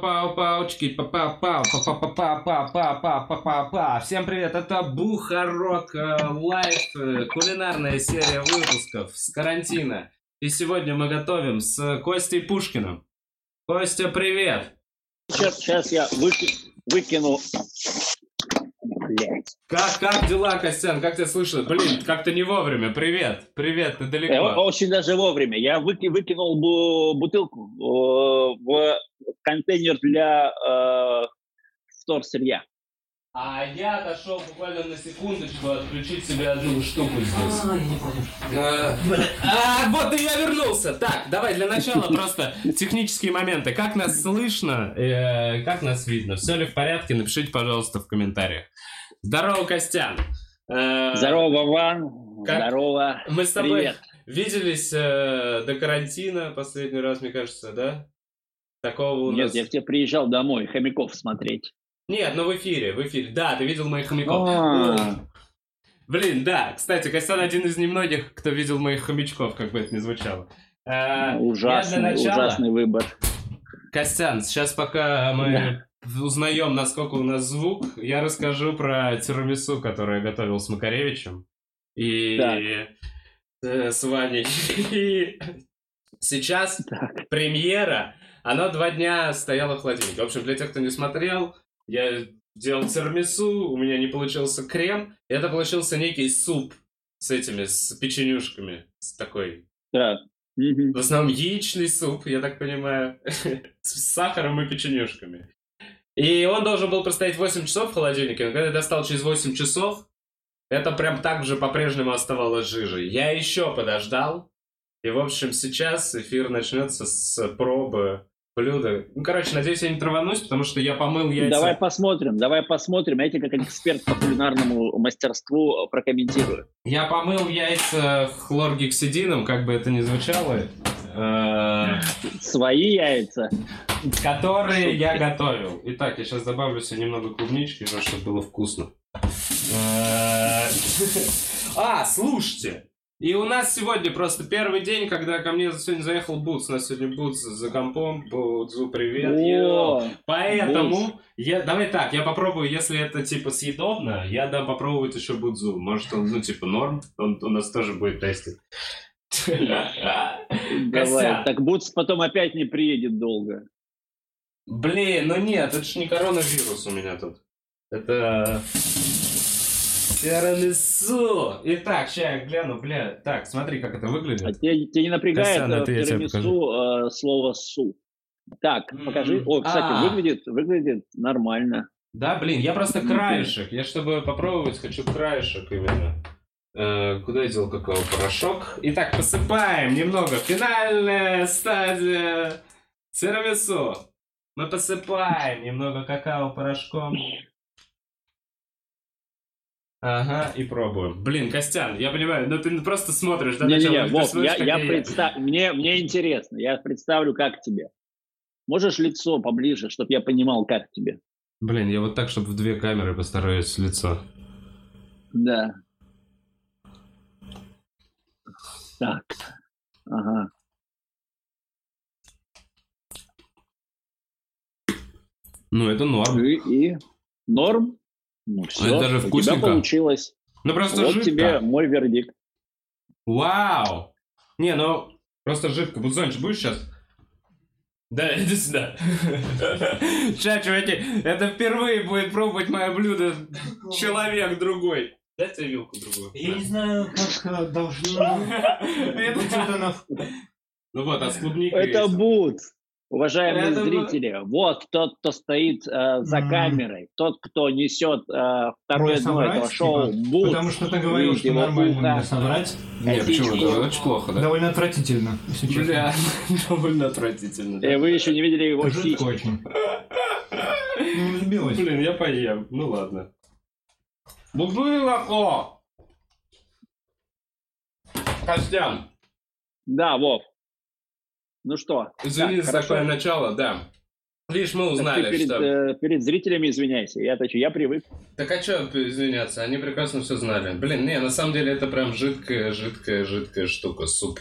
пау пау паучки па па пау па па па па па па па па па Всем привет, это Бухарог э, Лайв, э, кулинарная серия выпусков с карантина. И сегодня мы готовим с Костей Пушкиным. Костя, привет! Сейчас, сейчас я выки, выкину. Блять. Как, как дела, Костян? Как тебя слышно? Блин, как-то не вовремя. Привет, привет, ты Э, далеко. Очень даже вовремя. Я выки, выкинул бу- бутылку э, в контейнер для э, вторсырья. А я отошел буквально на секундочку отключить себе одну штуку здесь. Э, А, вот и я вернулся. Так, давай для начала просто технические моменты. Как нас слышно, э, как нас видно? Все ли в порядке? Напишите, пожалуйста, в комментариях. Здорово, Костян. Э, Здорово, Вован. Как? Здорово. Мы с тобой Привет. виделись э, до карантина последний раз, мне кажется, да? Такого у Нет, нас... я к тебе приезжал домой хомяков смотреть. Нет, ну в эфире, в эфире. Да, ты видел моих хомяков. А. Блин, да. Кстати, Костян один из немногих, кто видел моих хомячков, как бы это ни звучало. Э, Ужасный, начала- ужасный выбор. Костян, сейчас пока мы узнаем, насколько у нас звук, я расскажу про тирамису, которое я готовил с Макаревичем. И э, с Ваней. И сейчас Так. премьера, оно два дня стояло в холодильнике. В общем, для тех, кто не смотрел, я делал тирамису, у меня не получился крем, это получился некий суп с этими, с печенюшками, с такой Так. Мгм. в основном яичный суп, я так понимаю, с сахаром и печенюшками. И он должен был простоять 8 часов в холодильнике, но когда я достал через 8 часов, это прям так же по-прежнему оставалось жижей. Я еще подождал, и, в общем, сейчас эфир начнется с пробы блюда. Ну, короче, надеюсь, я не траванусь, потому что я помыл яйца. Давай посмотрим, давай посмотрим. Я тебе как эксперт по кулинарному мастерству прокомментирую. Я помыл яйца хлоргексидином, как бы это ни звучало. Э, Свои яйца. которые я готовил. Итак, я сейчас добавлю себе немного клубнички, чтобы было вкусно. Э, А, слушайте! И у нас сегодня просто первый день, когда ко мне сегодня заехал Бутс. У нас сегодня Бутс за компом. Бутсу, привет. О, Поэтому, я, давай так, я попробую, если это типа съедобно, я дам попробовать еще Будзу. Может он, ну, типа, норм, он у нас тоже будет тестить. давай. Так Бутс потом опять не приедет долго. Блин, ну нет, это ж не коронавирус у меня тут. Это... Тирамису. Итак, сейчас я гляну, бля. Так, смотри, как это А выглядит. тебе, тебе не напрягает я тебе тирамису э, слово «су»? Так, М, покажи. О, кстати, а. выглядит, выглядит нормально. Да, блин, я просто краешек. Я, чтобы попробовать, хочу краешек именно. Э, куда я дел какао-порошок? Итак, посыпаем немного. Финальная стадия тирамису. Мы посыпаем немного какао-порошком. Ага, и пробуем. Блин, Костян, я понимаю, но ты просто смотришь, да? Ты Вов, смотришь, я, я и предста- мне, мне интересно, я представлю, как тебе. Можешь лицо поближе, чтобы я понимал, как тебе? Блин, я вот так, чтобы в две камеры постараюсь лицо. Да. Так. Ага. Ну, это норм. И, и норм? Ну все, Это даже у тебя вкусненько. получилось. Ну, просто вот жидко. тебе мой вердикт. Вау! Не, ну, просто жидко. Бузонч, будешь сейчас? Да, иди сюда. Сейчас, чуваки, это впервые будет пробовать мое блюдо человек другой. Дай тебе вилку другую. Я не знаю, как э, должно Это- быть это на вкус. Ну вот, а с клубникой Это. Бут. Уважаемые Это зрители, вот тот, кто стоит э, за М. камерой, тот, кто несет э, второе дно этого шоу, типа? Бут. Потому что ты говорил, что нормально ухо. мне собрать. Не, почему? Это очень плохо, да? Довольно отвратительно, если честно. Бля, довольно отвратительно. да. Э, вы еще не видели его сиськи. очень. Взбилось. Блин, я поем. Ну ладно. Бутылок, о! Костян, Да, Вов. Ну что? извини Так, за хорошо. такое начало, да. Лишь мы Так ты узнали, перед, что... э, перед зрителями извиняйся. Я-то чё, я привык. Так а что извиняться? Они прекрасно все знали. Блин, не, на самом деле это прям жидкая, жидкая, жидкая штука, суп.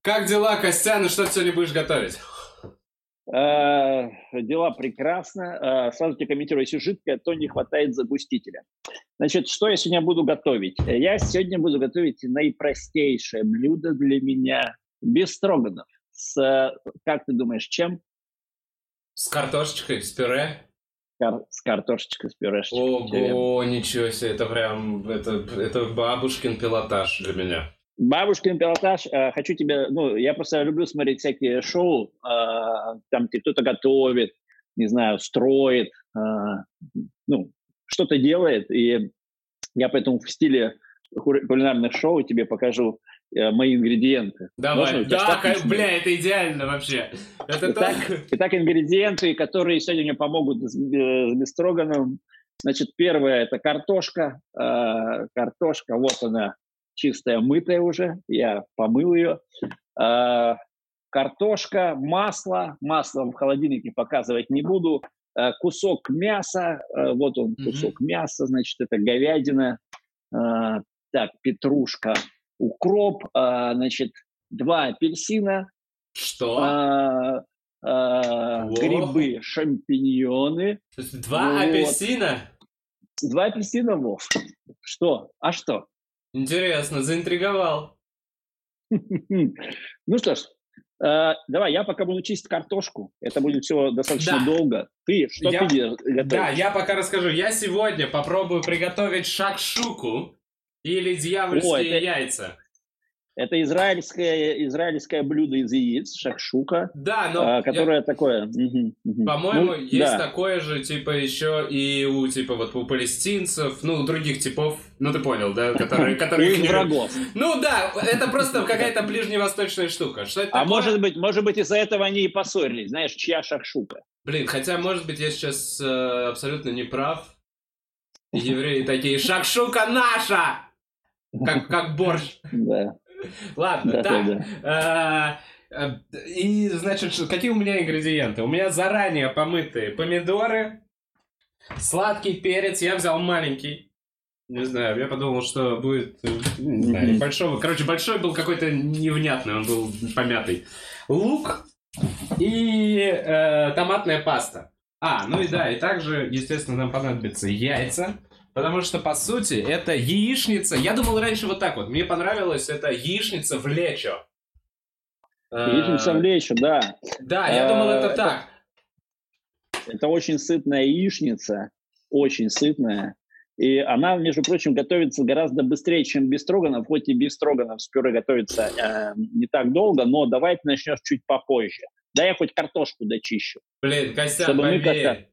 Как дела, Костян, и что ты сегодня будешь готовить? Э, дела прекрасно. Э, сразу тебе комментирую, если жидкое, то не хватает загустителя. Значит, что я сегодня буду готовить? Я сегодня буду готовить наипростейшее блюдо для меня, без строганов. С, как ты думаешь, чем? С картошечкой, с пюре? Кар- с картошечкой, с пюрешечкой. Ого, ничего себе, это прям, это, это бабушкин пилотаж для меня. Бабушкин пилотаж, э, хочу тебе, ну, я просто люблю смотреть всякие шоу, э, там где кто-то готовит, не знаю, строит, э, ну, что-то делает, и я поэтому в стиле кулинарных шоу тебе покажу э, мои ингредиенты. Давай, Можно? Да, как- бля, это идеально вообще. Это Итак, так... итак, ингредиенты, которые сегодня мне помогут с, э, с бестроганом. Значит, первое – это картошка. Э, картошка, вот она, чистая, мытая уже. Я помыл ее. Э, картошка, масло. Масло в холодильнике показывать не буду. Э, кусок мяса. Э, вот он, кусок мяса. Значит, это говядина. Э, так, петрушка, укроп. Э, значит, два апельсина. Что? А, а, Во. грибы, шампиньоны, Два вот. апельсина? два апельсина, Вов. Что? А что? Интересно, заинтриговал. Ну что ж, а, давай, я пока буду чистить картошку. Это будет все достаточно Да. долго. Ты, что Я- ты готовишь? Да, я пока расскажу. Я сегодня попробую приготовить шакшуку или дьявольские О, это- яйца. Это израильское, израильское блюдо из яиц, шакшука, Да, но а, я- которое такое... мгм, мгм. По-моему, Ну, есть да. такое же, типа, еще и у, типа, вот у палестинцев, ну, у других типов, ну, ты понял, да, которые... Которые их врагов. Ну, да, это просто какая-то ближневосточная штука. Что это А такое? может быть, может быть, из-за этого они и поссорились. Знаешь, чья шакшука? Блин, хотя, может быть, я сейчас э, абсолютно не прав. Евреи такие, шакшука наша! Как, как борщ. Да, Ладно, так. Э, э, И, значит, какие у меня ингредиенты? У меня заранее помытые помидоры, сладкий перец, я взял маленький. Не знаю, я подумал, что будет, э, не знаю, большого. Короче, большой был какой-то невнятный, он был помятый. Лук и э, томатная паста. А, ну и да, и также, естественно, нам понадобятся яйца. Потому что, по сути, это яичница. Я думал раньше вот так вот. Мне понравилось это яичница в лечо. Э, Яичница в лечо, да. Да, я думал, Э, это это- так. Это очень сытная яичница, очень сытная. И она, между прочим, готовится гораздо быстрее, чем бестроганов. Хоть и бестроганов с пюре готовится э, не так долго, но давай ты начнешь чуть попозже. Да я хоть картошку дочищу. Блин, Костян, чтобы мы поверь. По-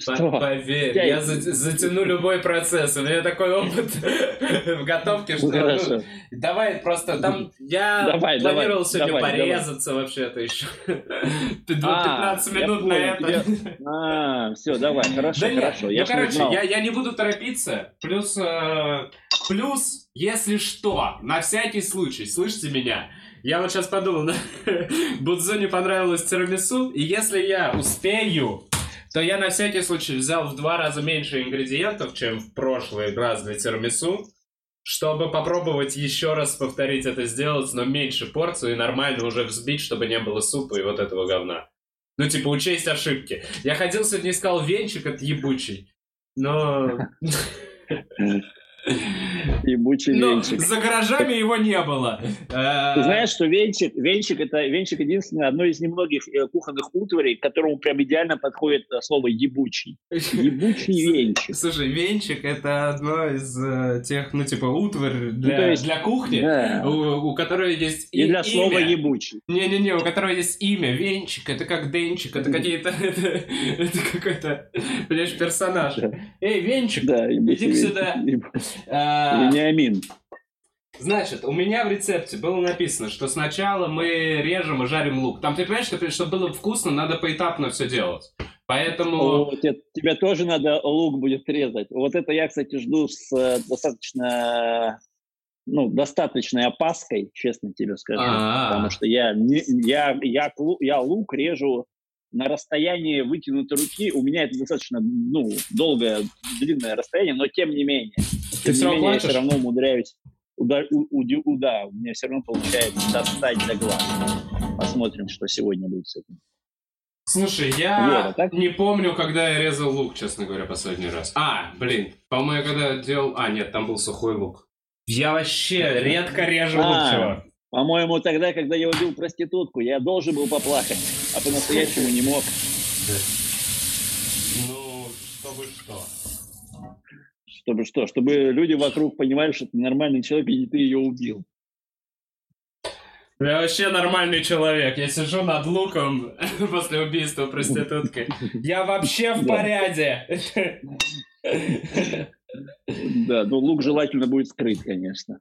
Что? Поверь, Я- я за- затяну любой процесс. У меня такой опыт в готовке, что... ну. Давай просто там... Я Давай, планировал давай, сегодня давай, давай. порезаться вообще-то еще. А, 15 я минут на это. А, все, давай, хорошо, Да нет, хорошо. ну, Я не короче, я, я не буду торопиться. Плюс, э, плюс, если что, на всякий случай, слышите меня? Я вот сейчас подумал, Будзу не понравилось тирамису, и если я успею, то я на всякий случай взял в два раза меньше ингредиентов, чем в прошлый раз для тирамису, чтобы попробовать еще раз повторить это сделать, но меньше порцию и нормально уже взбить, чтобы не было супа и вот этого говна. Ну, типа, учесть ошибки. Я ходил сегодня искал венчик от ебучий, но... Ебучий но венчик. за гаражами его не было. Э, Ты знаешь, что венчик, венчик это венчик единственное одно из немногих э, кухонных утварей, к которому прям идеально подходит э, слово ебучий. Ебучий венчик. Слушай, венчик это одно из тех, ну, типа, утварь для, то есть- для кухни, Да. у, у которой есть И и- для слова имя. ебучий. Не-не-не, у которого есть имя, Венчик, это как Денчик, это какие-то, это, это какой-то, понимаешь, персонаж. Да. Эй, Венчик, Да, Иди венчик. сюда. Вениамин. Значит, у меня в рецепте было написано, что сначала мы режем и жарим лук. Там ты понимаешь, что чтобы было вкусно, надо поэтапно все делать. Поэтому... О, те- тебе тоже надо лук будет резать. Вот это я, кстати, жду с э, достаточно, ну, достаточной опаской, честно тебе скажу. А. Потому что я, не- я, я, я лук режу на расстоянии вытянутой руки. У меня это достаточно, ну, долгое, длинное расстояние, но тем не менее. Ты Тем всё не менее, я все равно умудряюсь уда- у, уди- у- да, у меня все равно получается достать до глаз. Посмотрим, что сегодня будет с этим. Слушай, я Вот, а не помню, когда я резал лук, честно говоря, последний раз. А, блин, по-моему, я когда делал... А, нет, там был сухой лук. Я вообще редко режу лук, А. чувак. По-моему, тогда, когда я убил проститутку, я должен был поплакать, а по-настоящему не мог. Ну, чтобы что. Чтобы что? Чтобы люди вокруг понимали, что ты нормальный человек, и не ты ее убил. Я вообще нормальный человек. Я сижу над луком после убийства проститутки. Я вообще в порядке. Да, ну лук желательно будет скрыть, конечно.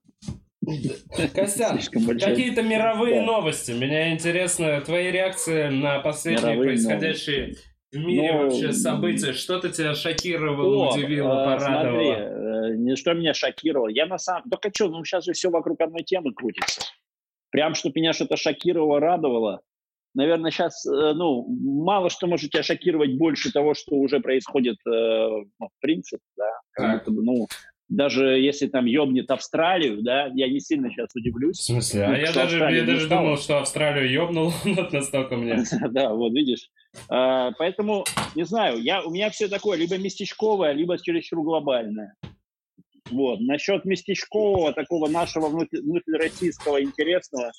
Костян, Слишком большой. какие-то мировые Да. новости. Меня интересно твои реакции на последние Мировые происходящие в мире Ну, вообще события. Что-то тебя шокировало, О, удивило, э, порадовало? Смотри, э, не что меня шокировало. Я на самом... Только что, ну сейчас же все вокруг одной темы крутится. Прям, чтобы меня что-то шокировало, радовало. Наверное, сейчас, ну, мало что может тебя шокировать больше того, что уже происходит, э, ну, в принципе, да. Как будто бы, ну, даже если там ёбнет Австралию, да, я не сильно сейчас В удивлюсь. смысле? Ну, А я даже, Австралия я даже стала. думал, что Австралию ёбнул вот настолько мне. Да, вот видишь. А, Поэтому, не знаю, я, у меня все такое, либо местечковое, либо чересчур глобальное. Вот. Насчет местечкового, такого нашего внутри- внутрироссийского интересного,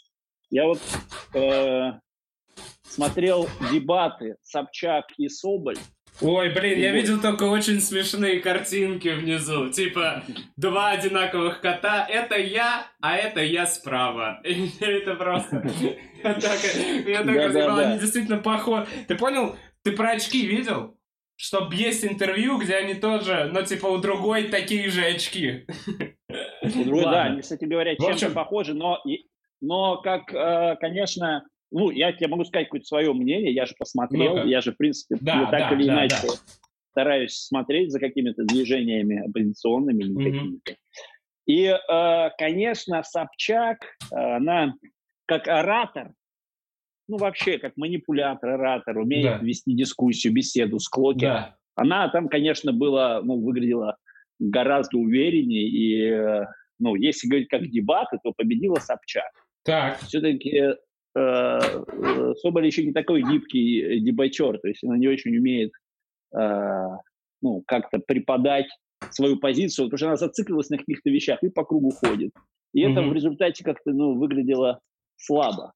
я вот э, смотрел дебаты Собчак и Соболь. Ой, блин, я видел только очень смешные картинки внизу. Типа, два одинаковых кота. Это я, а это я справа. И Это просто... Я так, я так они действительно похожи. Ты понял? Ты про очки видел? Чтоб есть интервью, где они тоже, но типа у другой такие же очки. У другой, Ладно. да, они, кстати говоря, чем-то похожи, но, но как, э, конечно, ну, я тебе могу сказать какое-то свое мнение, я же посмотрел, Ну-ка. я же, в принципе, Да, ну, так да, или да, иначе да. стараюсь смотреть за какими-то движениями оппозиционными или Мгм. какими-то. И, э, конечно, Собчак, она как оратор, ну, вообще, как манипулятор, оратор, умеет Да. вести дискуссию, беседу, склоки. Да. Она там, конечно, была, ну, выглядела гораздо увереннее. И, э, ну, если говорить как дебаты, то победила Собчак. Так. Все-таки э, Соболь еще не такой гибкий э, дебатер, то есть она не очень умеет э, ну, как-то преподать свою позицию, потому что она зациклилась на каких-то вещах и по кругу ходит. И это Мгм. в результате как-то ну, выглядело слабо.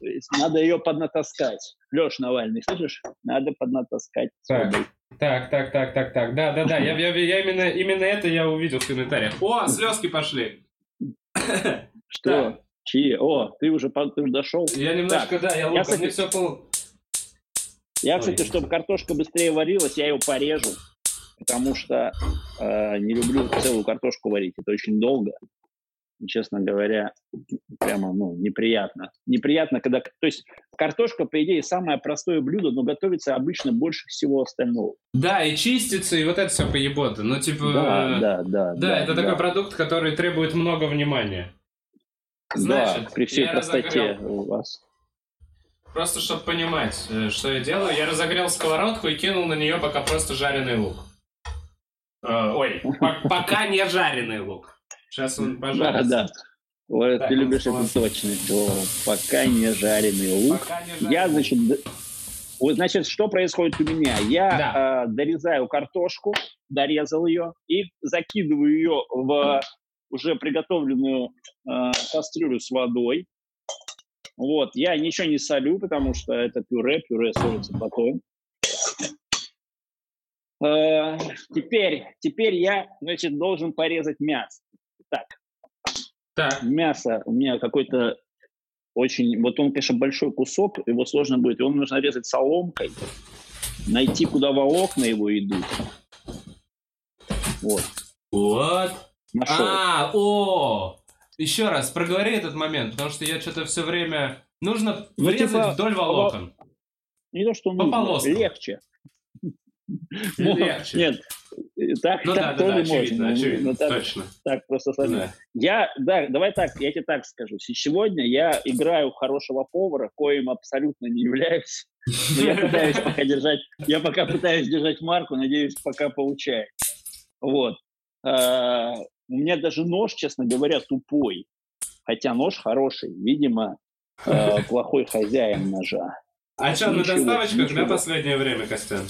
То есть надо ее поднатаскать. Леш Навальный, слышишь? Надо поднатаскать. Так. Соболь. Так, так, так, так, так. Да, да, да. Я, я, я именно, именно это я увидел в комментариях. О, слезки пошли. Что? Так. Чьи? О, ты уже, по- ты уже дошел? Я немножко, да, я луком, кстати, мне все пол... Я, Ой. кстати, чтобы картошка быстрее варилась, я ее порежу, потому что э, не люблю целую картошку варить. Это очень долго. И, честно говоря, прямо ну, неприятно. Неприятно, когда... То есть картошка, по идее, самое простое блюдо, но готовится обычно больше всего остального. Да, и чистится, и вот это все поебота. Ну, типа... Да, э, да, да. Да, это такой продукт, который требует много внимания. Да, Значит, при всей простоте разогрел. у вас. Просто чтобы понимать, э, что я делаю, я разогрел сковородку и кинул на нее пока просто жареный лук. Э, ой, по- пока не жареный лук. Сейчас он Да, пожарится. да. Вот Так, ты любишь ладно. это точно. слово. Пока не жареный лук. Пока не жареный Я, значит, вот, значит, что происходит у меня? Я э, дорезаю картошку, дорезал ее и закидываю ее в уже приготовленную э, кастрюлю с водой. Вот, я ничего не солю, потому что это пюре, пюре солится потом. Э, теперь, теперь я, значит, должен порезать мясо. Так, Так, мясо у меня какой-то очень... Вот он, конечно, большой кусок, его сложно будет. Его нужно резать соломкой, найти, куда волокна его идут. Вот, вот. Нашел. А, о! Еще раз, проговори этот момент, потому что я что-то все время... Нужно Ну, врезать типа, вдоль волокон. Не то, что по нужно, полоскам. легче. Легче. Нет, так, Ну да, так да, да, тоже очевидно, можно. очевидно, Ну, так, точно. так просто сложнее. Да. Я, да, давай так, я тебе так скажу. Сегодня я играю в хорошего повара, коим абсолютно не являюсь. Но я пытаюсь пока держать, я пока пытаюсь держать марку, надеюсь, пока получается. Вот. У меня даже нож, честно говоря, тупой. Хотя нож хороший. Видимо, э, плохой хозяин ножа. А что, на доставочках, да, последнее время, Костян?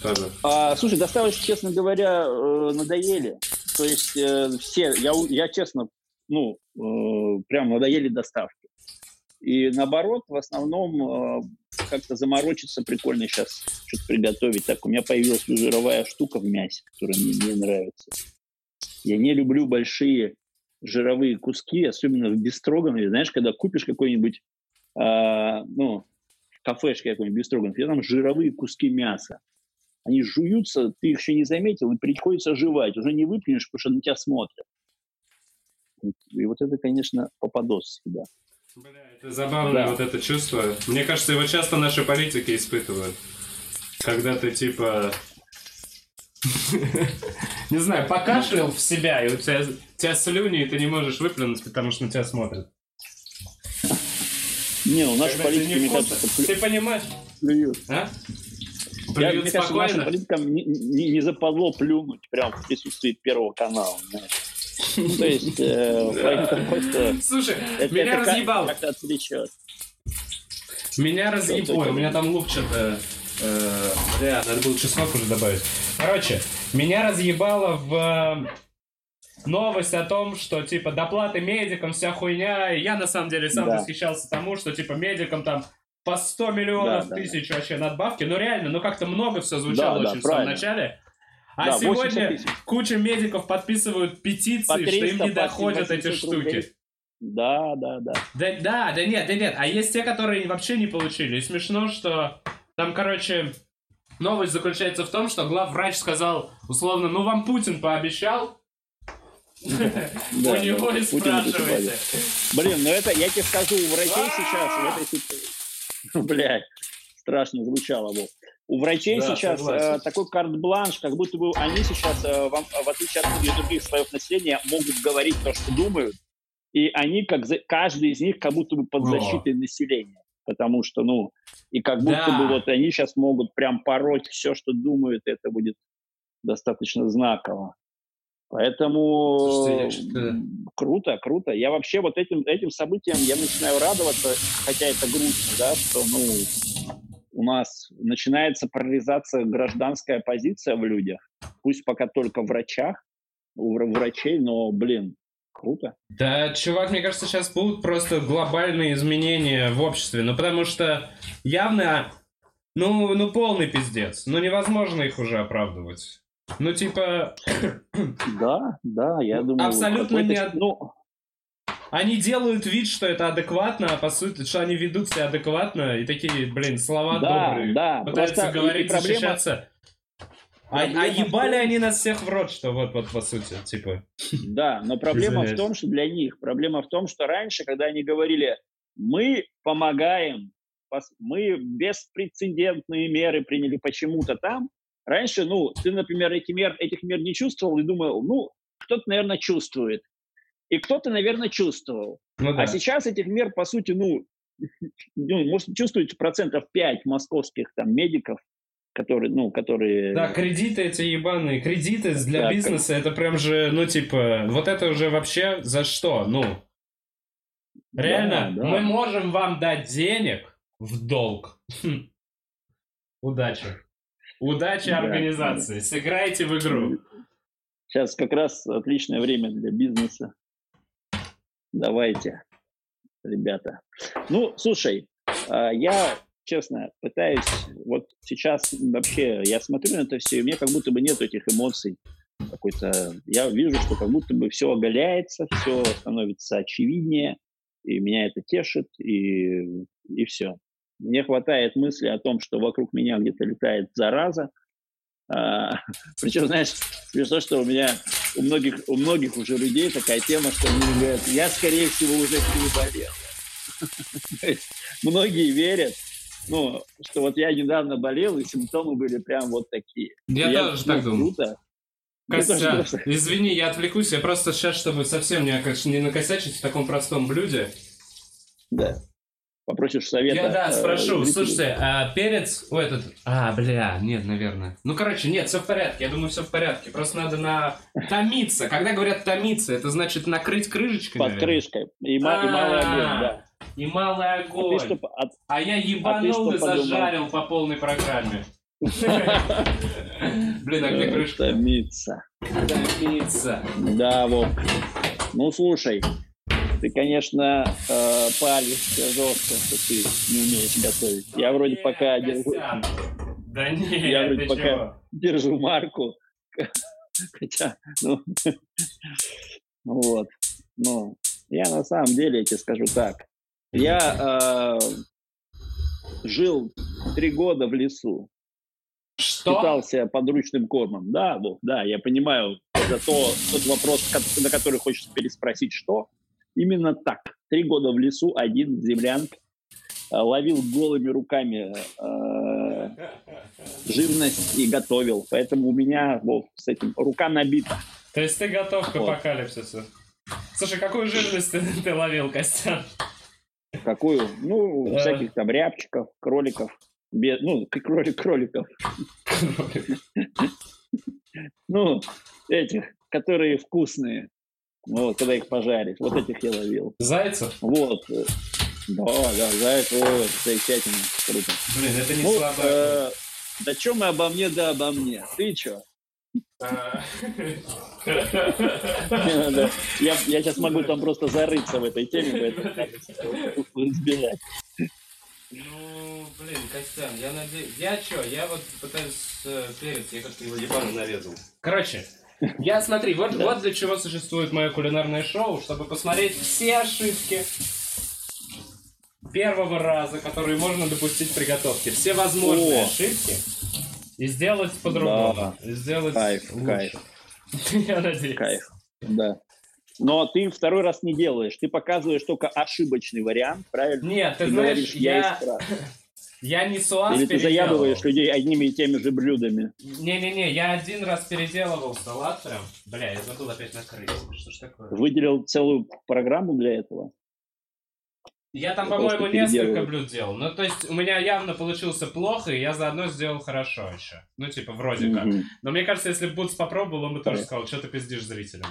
Тоже. А, слушай, доставочки, честно говоря, э, надоели. То есть э, все, я, я честно, ну, э, прям надоели доставки. И наоборот, в основном э, как-то заморочиться прикольно сейчас что-то приготовить. Так, у меня появилась жировая штука в мясе, которая мне не нравится. Я не люблю большие жировые куски, особенно в бестроганове. Знаешь, когда купишь какой-нибудь, а, ну, в кафешке какой-нибудь бестроганов, и там жировые куски мяса. Они жуются, ты их еще не заметил, и приходится жевать. Уже не выплюнешь, потому что на тебя смотрят. И вот это, конечно, попадос всегда. Бля, это забавное Да. вот это чувство. Мне кажется, его часто наши политики испытывают. Когда ты типа... Не знаю, покашлял в себя, и у тебя, у тебя слюни, и ты не можешь выплюнуть, потому что на тебя смотрят. Не, ну наши политики, мне кажется, Ты понимаешь, плюют. а? Я, Плюют мне кажется, нашим политикам не, не- не западло плюнуть прямо в присутствии Первого канала. Ну, То есть, э, это- Слушай, это- меня это разъебал. Как-то отвлечет. Меня разъебал. у меня там лук что-то... э, Бля, надо было чеснок уже добавить. Короче, меня разъебало в э, новость о том, что, типа, доплаты медикам, вся хуйня. И я, на самом деле, сам Да. восхищался тому, что, типа, медикам там по 100 миллионов Да, да, тысяч вообще надбавки. Ну, реально, ну, как-то много все звучало Да, да, очень в самом правильно. начале. А Да, 80 сегодня куча медиков подписывают По петиции, что 300, им не доходят эти 800 рублей. штуки. Да, да, да. Да, да, да нет, да нет. А есть те, которые вообще не получили. И смешно, что там, короче, новость заключается в том, что главврач сказал, условно, ну вам Путин пообещал. У Да, него и спрашивайте. Блин, ну это, я тебе скажу, у врачей сейчас в этой ситуации... Блядь, страшно звучало. Вов. У врачей Да, сейчас согласен. э, такой карт-бланш, как будто бы они сейчас, э, вам- в отличие от многих других слоев населения, могут говорить то, что думают, и они, как за- каждый из них, как будто бы под О. защитой населения. Потому что, ну, и как будто Да. бы вот они сейчас могут прям пороть все, что думают, это будет достаточно знаково. Поэтому Слушайте, круто, круто. Я вообще вот этим, этим событием я начинаю радоваться, хотя это грустно, да, что ну, у нас начинается прорезаться гражданская позиция в людях. Пусть пока только в врачах, у вра- врачей, но, блин, круто. Да, чувак, мне кажется, сейчас будут просто глобальные изменения в обществе. Ну, потому что явно, ну, ну полный пиздец. Ну, невозможно их уже оправдывать. Ну, типа, Да, да, я думаю... Абсолютно не од- Ну, Они делают вид, что это адекватно, а по сути, что они ведут себя адекватно, и такие, блин, слова да, добрые. да. Пытаются просто говорить, проблема- защищаться. А, а ебали том- они нас всех в рот, что вот, вот, по сути, типа. Да, но проблема Извиняюсь. в том, что для них, проблема в том, что раньше, когда они говорили, мы помогаем, мы беспрецедентные меры приняли почему-то там, раньше, ну, ты, например, эти мер, этих мер не чувствовал и думал, ну, кто-то, наверное, чувствует. И кто-то, наверное, чувствовал. Ну да. А сейчас этих мер, по сути, ну, ну, может, чувствуете процентов 5 московских там медиков, которые, ну, которые... Да, кредиты эти ебаные, кредиты для Да, как- бизнеса, это прям же, ну, типа, вот это уже вообще за что, ну? Да, Реально, да. мы можем вам дать денег в долг. Хм. Удачи. Удачи Да, организации. Сыграйте в игру. Сейчас как раз отличное время для бизнеса. Давайте, ребята. Ну, слушай, а, я, честно, пытаюсь, вот сейчас вообще, я смотрю на это все, и мне как будто бы нет этих эмоций. Какой-то, я вижу, что как будто бы все оголяется, все становится очевиднее, и меня это тешит, и, и все. Мне хватает мысли о том, что вокруг меня где-то летает зараза, а, причем, знаешь, смешно, что у меня, у многих, у многих уже людей такая тема, что они говорят, я, скорее всего, уже переболел. То Многие верят, ну, что вот я недавно болел, и симптомы были прям вот такие. Я И тоже так ну, думаю. Круто. Костя, извини, я отвлекусь. Я просто сейчас, чтобы совсем не, не накосячить в таком простом блюде. Да. Попросишь совета. Я, да, э, спрошу. зрителей. Слушайте, а перец... О, этот... А, бля, нет, наверное. Ну, короче, нет, все в порядке. Я думаю, все в порядке. Просто надо на... Томиться. Когда говорят томиться, это значит накрыть крышечкой, Под наверное? крышкой. И, ма- и малый А. объем, да. И малый А ты огонь. что, по- а- А я ебанул что и подумал? зажарил по полной программе. Блин, а где э, крышка? томиться? Томиться. Да, Вов. Ну, слушай, ты, конечно, э, палишься жестко, что ты не умеешь готовить. Я вроде Не, пока держу. Да не, Я вроде пока- чего? держу марку. Хотя, ну, вот. Ну, я на самом деле, я тебе скажу так. Я э, жил три года в лесу. Что? питался подручным кормом. Да, Вов, да, я понимаю. Это то, тот вопрос, на который хочется переспросить, что. Именно так. Три года в лесу, один в землянке. э, Ловил голыми руками э, живность и готовил. Поэтому у меня, Вов, с этим рука набита. То есть ты готов к Вот. апокалипсису? Слушай, какую живность ты, ты ловил, Костян? Какую? Ну, Да. всяких там рябчиков, кроликов. Бе- ну, кролик, кроликов. Ну, этих, которые вкусные. Вот, когда их пожаришь. Вот этих я ловил. Зайцев? Вот. Да, да, за это ой, замечательно, круто. Блин, это не Ну, э, да чё мы обо мне, да обо мне. Ты чё? Я, сейчас могу там просто зарыться в этой теме, поэтому избежать. Ну, блин, Костян, я надеюсь... Я чё, я вот пытаюсь э, перец, я как-то его ебану нарезал. Короче, я смотри, вот, вот для чего существует мое кулинарное шоу, чтобы посмотреть все ошибки первого раза, которые можно допустить при готовке. Все возможные ошибки. И сделать по-другому. Да. И сделать Кайф, лучше. кайф. Я надеюсь. Кайф, да. Но ты второй раз не делаешь. Ты показываешь только ошибочный вариант, правильно? Нет, ты, Ты знаешь, говоришь, я, я я не суаз Или ты заябываешь людей одними и теми же блюдами. Не-не-не, я один раз переделывал салат прям. Бля, я забыл опять накрыть. Что ж такое? Выделил целую программу для этого. Я там, по-моему, несколько блюд делал. Ну, то есть, у меня явно получился плохо, и я заодно сделал хорошо еще. Ну, типа, вроде как. Мгм. Но мне кажется, если бы Бутс попробовал, он бы тоже Да. сказал, что ты пиздишь зрителям.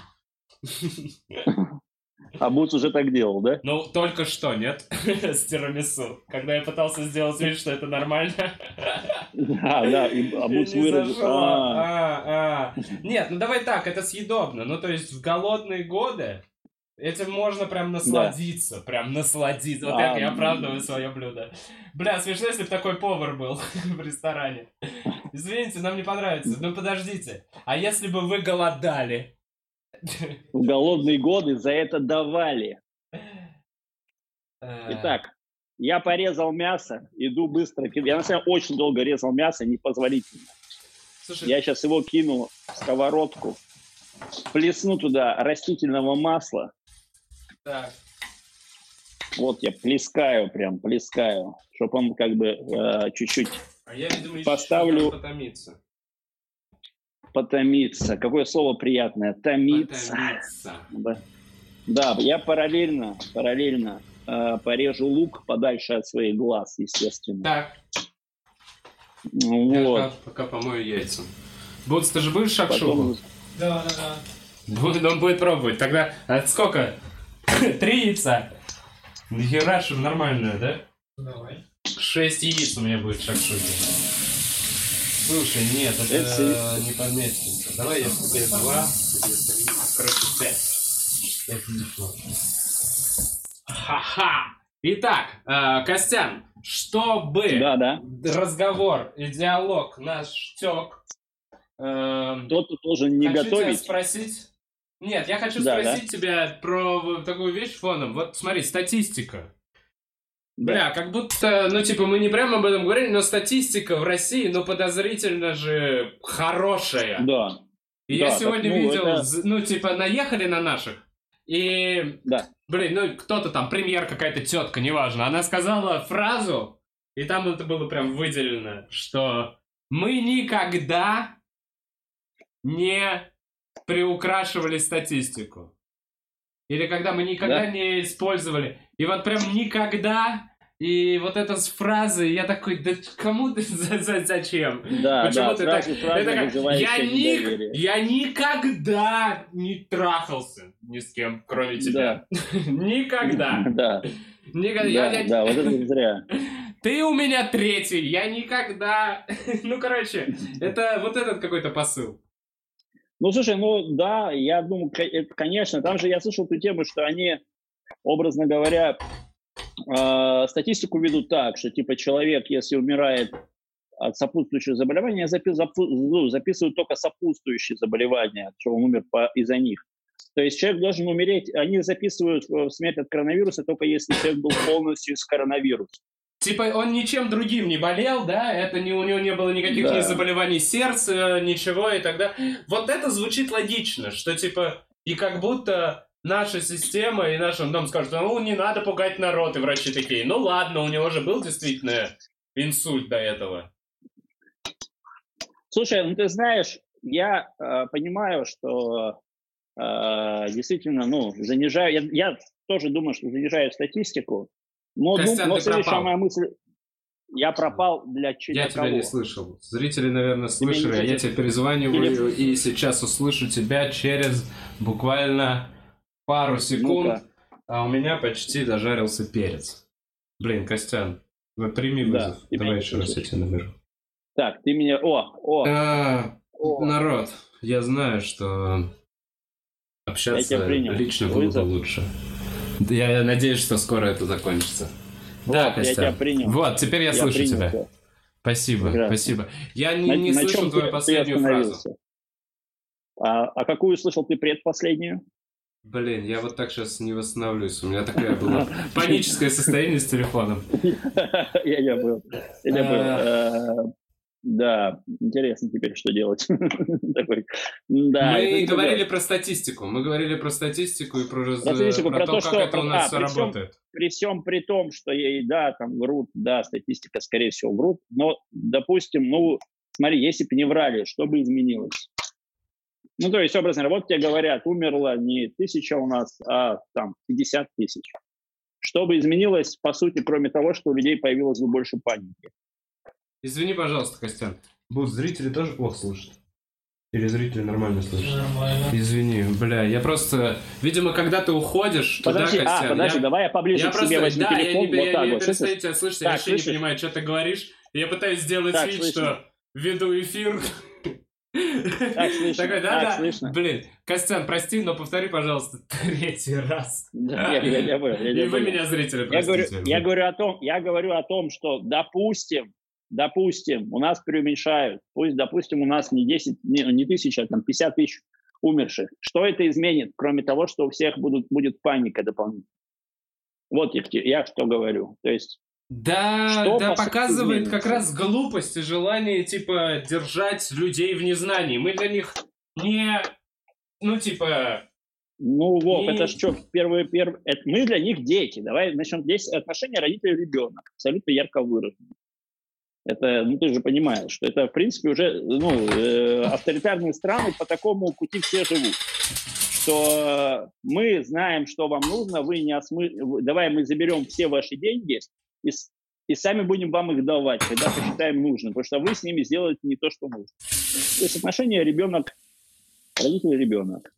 А Буц уже так делал, да? Ну, только что, нет? С тирамису. Когда я пытался сделать вид, что это нормально. Да, и а Не выразил. А, А, а. Нет, ну давай так, это съедобно. Ну, то есть в голодные годы этим можно прям насладиться. Прям насладиться. Вот А, так я оправдываю свое блюдо. Бля, смешно, если бы такой повар был в ресторане. Извините, нам не понравится. Ну, подождите. А если бы вы голодали? В голодные годы за это давали. Э, Итак, я порезал мясо, иду быстро. Я на самом деле очень долго резал мясо, непозволительно. Слушай, Я сейчас его кину в сковородку, плесну туда растительного масла. Так. Вот я плескаю, прям плескаю, чтобы он как бы э, чуть-чуть А я, видимо, Поставлю- потомиться. потомиться. Какое слово приятное? Томиться. Потомиться. Да. Да, я параллельно, параллельно э, порежу лук подальше от своих глаз, естественно. Так, Ну я Вот. пока, пока помою яйца. Бутс, ты же будешь шакшуку? Потом Да, да, да. Будет, он будет пробовать. Тогда а сколько? Три яйца. Нихера, что нормальное, да? Давай. Шесть яиц у меня будет шакшуки. Слушай, нет, это Это не поместится. Давай я тебе два, короче, пять. Пять яиц. Ха-ха! Итак, э, Костян, чтобы Да, да. разговор и диалог наш тек, эм, Кто-то должен не хочу тебя готовить. спросить. Нет, я хочу Да, спросить тебя про такую вещь фоном. Вот смотри, статистика. Да. Бля, как будто, ну, типа, мы не прямо об этом говорили, но статистика в России, ну, подозрительно же хорошая. Да, И да, я так, сегодня ну, видел, это- ну, типа, наехали на наших, и, да. блин, ну, кто-то там, премьер какая-то тетка, неважно, она сказала фразу, и там это было прям выделено, что мы никогда не приукрашивали статистику. Или когда мы никогда Да. не использовали. И вот прям никогда. И вот эта с фразой, я такой, да кому ты за- за- зачем? Да, Почему да, ты сразу так- это как, вызывающая я, ник- я никогда не трахался ни с кем, кроме тебя. Никогда. Да. Никогда, Да, я- да, вот это зря. Ты у меня третий, я никогда... Ну, короче, это вот этот какой-то посыл. Ну, слушай, ну да, я думаю, это, конечно, там же я слышал ту тему, что они, образно говоря, э, статистику ведут так, что типа человек, если умирает от сопутствующих заболеваний, запи- запу- ну, записывают только сопутствующие заболевания, что он умер по- из-за них. То есть человек должен умереть, они записывают э, смерть от коронавируса только если человек был полностью из коронавируса. Типа он ничем другим не болел, да? Это не у него не было никаких Да. ни заболеваний сердца, ничего и тогда. Вот это звучит логично, что типа и как будто наша система и наш нам скажут, ну не надо пугать народ, и врачи такие, ну ладно, у него же был действительно инсульт до этого. Слушай, ну ты знаешь, я э, понимаю, что э, действительно, ну, занижаю, я, я тоже думаю, что занижаю статистику, но, Костян, но ты следующая пропал. моя мысль, я пропал для, ч- Я для тебя кого? не слышал. Зрители, наверное, слышали, а я слышат? тебе перезваниваю и сейчас услышу тебя через буквально пару секунд. Ну-ка. А у меня почти дожарился перец. Блин, Костян, вы прими Да, вызов. ты Давай еще раз я тебя наберу. Так, ты меня, о, о, А, о. народ, я знаю, что Я общаться тебя лично было бы лучше. Я надеюсь, что скоро это закончится. Да, Вот, я тебя принял. Вот, теперь я, слышу принял тебя. тебя. Спасибо, Прекрасно. спасибо. Я не, На, не на слышал твою ты, последнюю ты фразу. А, а какую слышал ты предпоследнюю? Блин, я вот так сейчас не восстановлюсь. У меня такое было паническое состояние с телефоном. Я я был. Э, Да, интересно теперь, что делать. Такой, Да, Мы говорили про статистику. Мы говорили про статистику и про, статистику, про про то, то, как что- это у нас а, все при всем- работает. при всем при том, что ей, да, там врут, да, статистика, скорее всего, врут, но, допустим, ну, смотри, если бы не врали, что бы изменилось? Ну, то есть, образно, вот тебе говорят, умерло не тысяча у нас, а там 50 тысяч. Что бы изменилось, по сути, кроме того, что у людей появилось бы больше паники? Извини, пожалуйста, Костян. Будут зрители тоже плохо слушать? Или зрители нормально слышат? Нормально. Извини, бля, я просто... Видимо, когда ты уходишь Подожди, туда, Костян, а, подожди, я... давай я поближе Я к просто, себе возьму да, я телефон, не, вот я так не вот, перестаю тебя слышать, я вообще не слышишь? понимаю, что ты говоришь. Я пытаюсь сделать Так, вид, слышно. что веду эфир. Так, слышно, Такой, так, да-да. слышно. Блин, Костян, прости, но повтори, пожалуйста, третий раз. Да, я, я, я понял, я И вы меня, зрители, Я говорю, простите. я говорю о том, я говорю о том, что допустим, допустим, у нас преуменьшают, пусть, допустим, у нас не 10, не, не тысяча, а там 50 тысяч умерших. Что это изменит, кроме того, что у всех будут, будет паника дополнительно? Вот я, я что говорю. То есть, Да, Что да по показывает изменится? как раз глупость и желание, типа, держать людей в незнании. Мы для них не... Ну, типа... ну, Вов, И- это что, первые, первые, это, мы для них дети. Давай начнем здесь отношения родитель-ребенок. Абсолютно ярко выражено. Это, ну, ты же понимаешь, что это, в принципе, уже, ну, э, авторитарные страны по такому пути все живут. Что мы знаем, что вам нужно, вы не осмы... Давай мы заберем все ваши деньги и, и сами будем вам их давать, когда посчитаем нужным, потому что вы с ними сделаете не то, что нужно. То есть отношения ребенок, родитель-ребенок.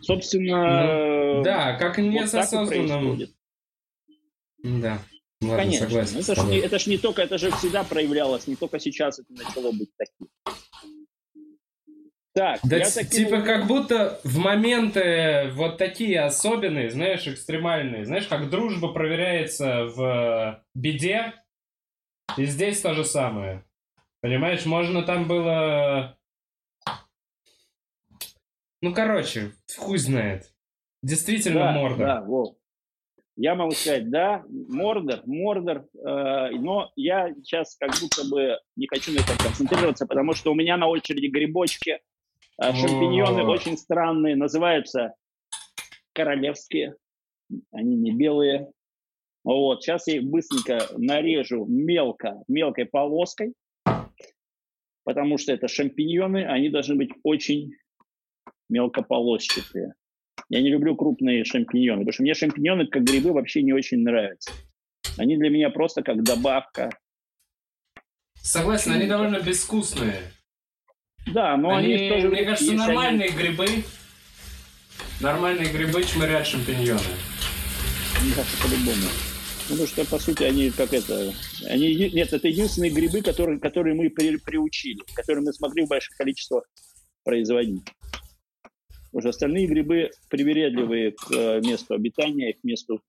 Собственно, Да, как не вот с так и осознанным... Да. Ладно, Конечно. согласен. Это ж, тобой. не, это ж не только, это же всегда проявлялось, не только сейчас это начало быть таким. Так, Да, я т- таким типа как будто в моменты вот такие особенные, знаешь, экстремальные, знаешь, как дружба проверяется в беде, и здесь то же самое. Понимаешь, можно там было... Ну, короче, хуй знает. Действительно да, морда. Да, Вов. Я могу сказать, да, Мордор, Мордор, э, но я сейчас как будто бы не хочу на этом концентрироваться, потому что у меня на очереди грибочки, э, шампиньоны очень странные, называются королевские, они не белые. Вот, сейчас я их быстренько нарежу мелко, мелкой полоской, потому что это шампиньоны, они должны быть очень мелкополосчатые. Я не люблю крупные шампиньоны, потому что мне шампиньоны как грибы вообще не очень нравятся. Они для меня просто как добавка. Согласен, они довольно безвкусные. Да, но они, они, в то же мне кажется, если они- нормальные грибы. Нормальные грибы чмырят шампиньоны. Да, по-любому. Ну, Потому что, по сути, они как это... Они, нет, это единственные грибы, которые, которые мы при- приучили, которые мы смогли в больших количествах производить. Уже остальные грибы привередливые к э, месту обитания, к месту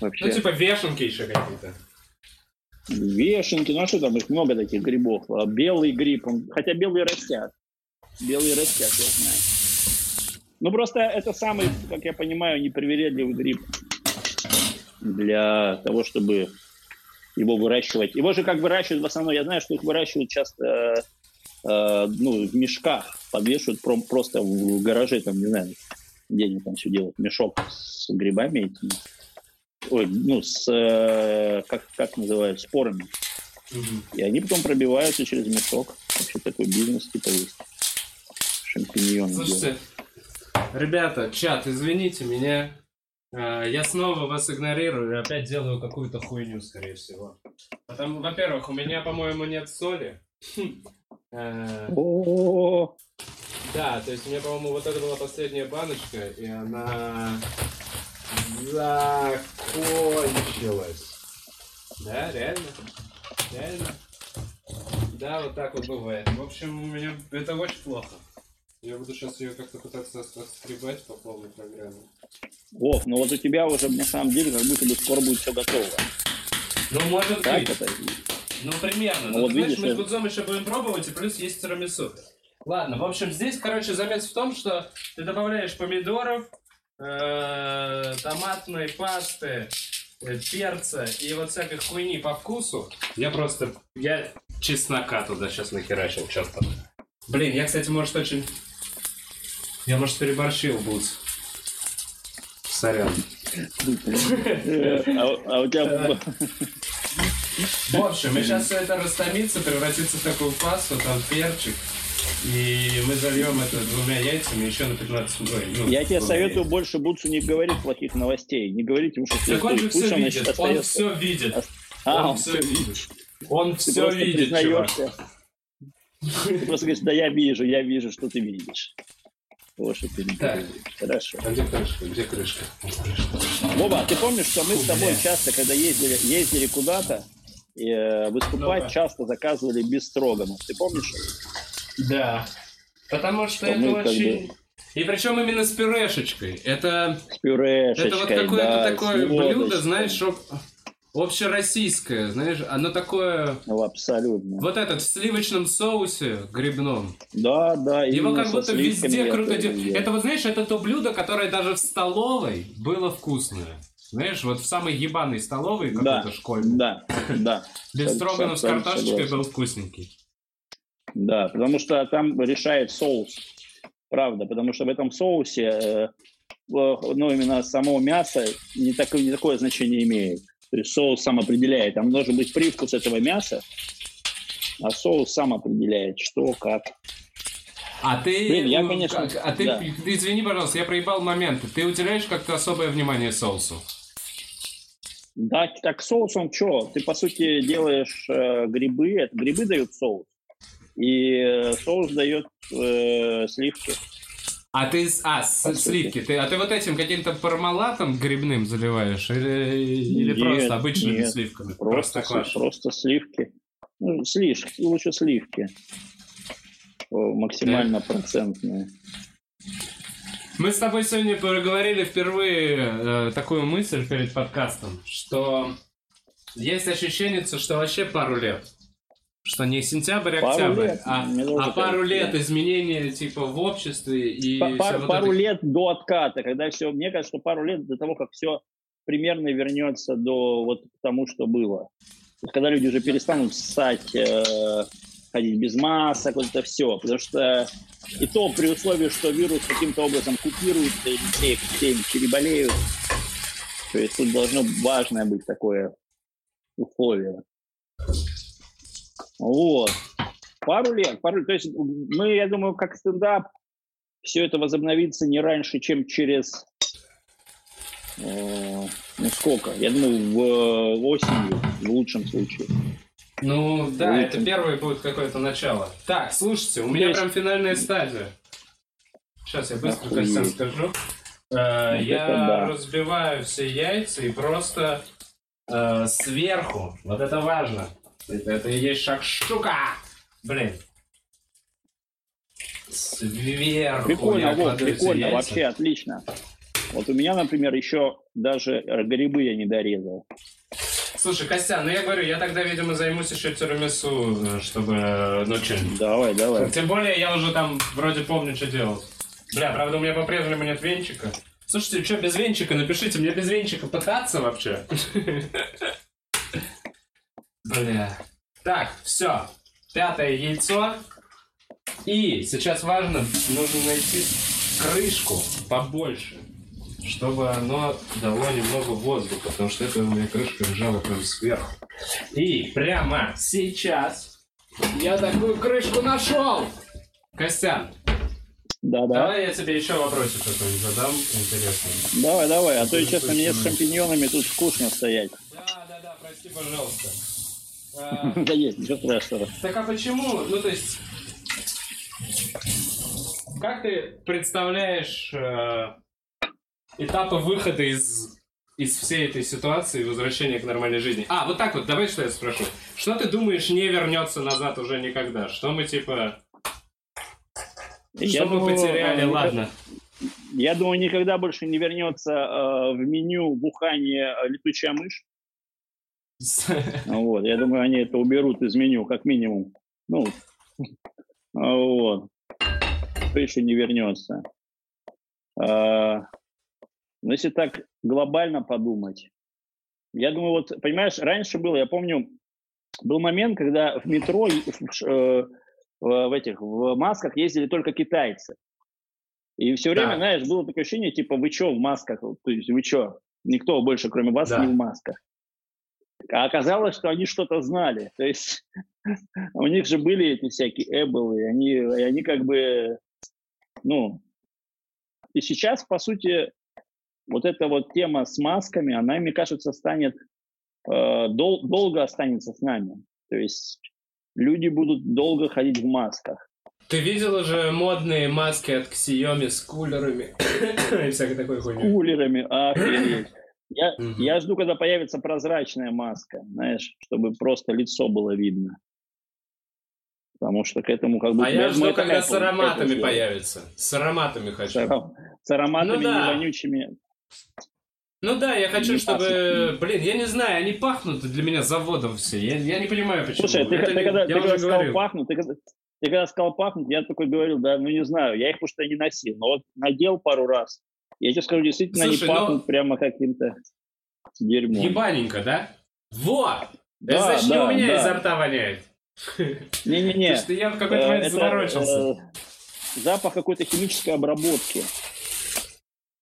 вообще. Ну, типа вешенки еще какие-то. Вешенки, ну а что там, их много таких грибов. А Белый гриб, он- хотя белые растят. Белые растят, я знаю. Ну просто это самый, как я понимаю, непривередливый гриб для того, чтобы его выращивать. Его же как выращивают в основном, я знаю, что их выращивают часто э, ну, в мешках, подвешивают про- просто в гараже, там, не знаю, где они там все делают, мешок с грибами этими. Ой, ну, с, э, как, как называют, спорами. И они потом пробиваются через мешок. Вообще такой бизнес типа есть. Шампиньоны делают. Слушайте, ребята, чат, извините меня. Э, Я снова вас игнорирую и опять делаю какую-то хуйню, скорее всего. Потому, во-первых, у меня, по-моему, нет соли. Э, О, Да, то есть у меня, по-моему, вот это была последняя баночка, и она закончилась. Да, реально? Реально? Да, вот так вот бывает. В общем, у меня это очень плохо. Я буду сейчас ее как-то пытаться отскребать по полной программе. Вов, ну вот у тебя уже на самом деле как будто бы скоро будет все готово. Ну, может Так быть. это? Ну, примерно. Ну, вот знаешь, видишь, мы с Гудзом еще будем пробовать, и плюс есть тирамису. Ладно, в общем, здесь, короче, замес в том, что ты добавляешь помидоров, э, томатной пасты, э, перца и вот всякой хуйни по вкусу. Я просто... Я чеснока туда сейчас нахерачил, чертов. Блин, я, кстати, может, очень... Я, может, переборщил, Буц. Сорян. Э, А а у тебя... В общем, и сейчас все это растомится, превратится в такую пасту, там перчик. И мы зальем это двумя яйцами еще на 15 ой, ну, Я тебе советую яйцами. больше Буцу не говорить плохих новостей. Не говорите ему, что Так он же все он, видит, значит, он все видит. А, он он все видит. Он Ты все видит, признаешься. Ты просто говоришь, да я вижу, я вижу, что ты видишь. Вот что ты Так. видишь. Хорошо. А где крышка? Где крышка? Вова, ты помнишь, что мы с тобой часто, когда ездили, ездили куда-то, э, выступать, Ну-ка. часто заказывали без строганов. Ты помнишь? Да. Потому что Что это мы как очень... И причем именно с пюрешечкой. Это, С пюрешечкой, это вот какое-то да, такое блюдо, знаешь, чтоб- общероссийское, знаешь, оно такое... Ну, абсолютно. Вот этот в сливочном соусе грибном. Да, да. Его как будто везде круто делают. ел. Это вот, знаешь, это то блюдо, которое даже в столовой было вкусное. Знаешь, вот в самой ебаной столовой Да, какой-то школьной. Да, да, Без Сог- строганов с картошечкой был вкусненький. да, потому что там решает соус. Правда, потому что в этом соусе, э, ну, именно само мясо не, такое, не такое значение имеет. То есть соус сам определяет. Там должен быть привкус этого мяса, а соус сам определяет, что, как. А ты, Блин, я, ну, конечно, как- а ты, да. извини, пожалуйста, я проебал момент. Ты уделяешь как-то особое внимание соусу? Да, так соусом что? Ты, по сути, делаешь э, грибы, это грибы дают соус, и э, соус дает э, сливки. А ты, а, с- По сути. сливки, ты, а ты вот этим каким-то пармалатом грибным заливаешь? Или, или Нет, просто обычными нет, сливками? Просто, Простоквашино. просто сливки. Ну, сливки, лучше сливки. Максимально процентные. Мы с тобой сегодня проговорили впервые э, такую мысль перед подкастом, что есть ощущение, что вообще пару лет. Что не сентябрь, Пару октябрь, лет, а, а пару лет да. изменения типа в обществе и пар- вот пару это. лет до отката, когда все, мне кажется, что пару лет до того, как все примерно вернется до вот к тому, что было. Когда люди уже перестанут ссать, э, ходить без масок, вот это все. Потому что и то при условии, что вирус каким-то образом купируется, или все, все переболеют. То есть тут должно важное быть такое условие. Вот. Пару лет. Пару, то есть мы, я думаю, как стендап, все это возобновится не раньше, чем через э, ну сколько? Я думаю, в э, осенью, в лучшем случае. Ну да, Лучше. это первое будет какое-то начало. Так, слушайте, у меня прям финальная стадия. Сейчас я быстро Охуеть. Костян скажу. Э, Вот я это да. разбиваю все яйца и просто э, сверху. Вот это важно. Это, это и есть шакшука. Блин. Сверху Прикольно, я Вов, эти прикольно, яйца. вообще отлично. Вот у меня, например, еще даже грибы я не дорезал. Слушай, Костян, ну я говорю, я тогда, видимо, займусь еще тирамису, э, чтобы, э, ну, что Давай, давай. Тем более, я уже там вроде помню, что делал. Бля, правда, у меня по-прежнему нет венчика. Слушайте, что без венчика? Напишите, мне без венчика пытаться вообще? Бля. Так, все. Пятое яйцо. И сейчас важно, нужно найти крышку побольше, чтобы оно дало немного воздуха, потому что это у меня крышка лежала прям сверху. И прямо сейчас я такую крышку нашел! Костян, Да-да. давай я тебе еще вопросик какой-нибудь задам интересный. Давай, давай, а то, честно, мне с шампиньонами тут скучно стоять. Да, да, да, прости, пожалуйста. А, Да есть, ничего страшного. Так а почему? Ну, то есть... Как ты представляешь э, этапы выхода из, из всей этой ситуации и возвращения к нормальной жизни? А, вот так вот, давай что я спрошу. Что ты думаешь не вернется назад уже никогда? Что мы, типа... Я что мы потеряли, э, ладно. Я думаю, никогда больше не вернется э, в меню бухание э, летучая мышь. Вот, я думаю, они это уберут из меню, как минимум. Ну, вот. Что еще не вернется? Ну, если так глобально подумать, я думаю, вот, понимаешь, раньше было, я помню, был момент, когда в метро, и в, э, в, в этих, в масках ездили только китайцы. И все время, Да. знаешь, было такое ощущение, типа, вы что в масках? То есть вы что? Никто больше, кроме вас, Да. не в масках. А оказалось, что они что-то знали. То есть у них же были эти всякие эболы, они, и они как бы, ну, и сейчас, по сути, вот эта вот тема с масками, она, мне кажется, станет, э, дол- долго останется с нами. То есть люди будут долго ходить в масках. Ты видел уже модные маски от Xiaomi с кулерами и всякой такой хуйней? Кулерами, охренеть. Я, Мгм. я жду, когда появится прозрачная маска, знаешь, чтобы просто лицо было видно. Потому что к этому как бы... А я жду, когда Apple- с ароматами появится. С ароматами С, хочу. аром- с ароматами Ну да. не вонючими. Ну да, я хочу, Не чтобы... Блин, я не знаю, они пахнут для меня заводом все. Я, я не понимаю, почему. Слушай, ты, Это ты не- когда, я ты когда сказал говорил. пахнут, ты, когда- ты когда сказал пахнуть, я такой говорил, да, ну не знаю, я их что не носил, но вот надел пару раз. Я тебе скажу, действительно, Слушай, они ну- пахнут прямо каким-то дерьмом. Ебаненько, да? Вот! Да, это значит, не да, у меня да. изо рта воняет. Не-не-не. Потому что я в какой-то Э, момент заморочился. э, запах какой-то химической обработки.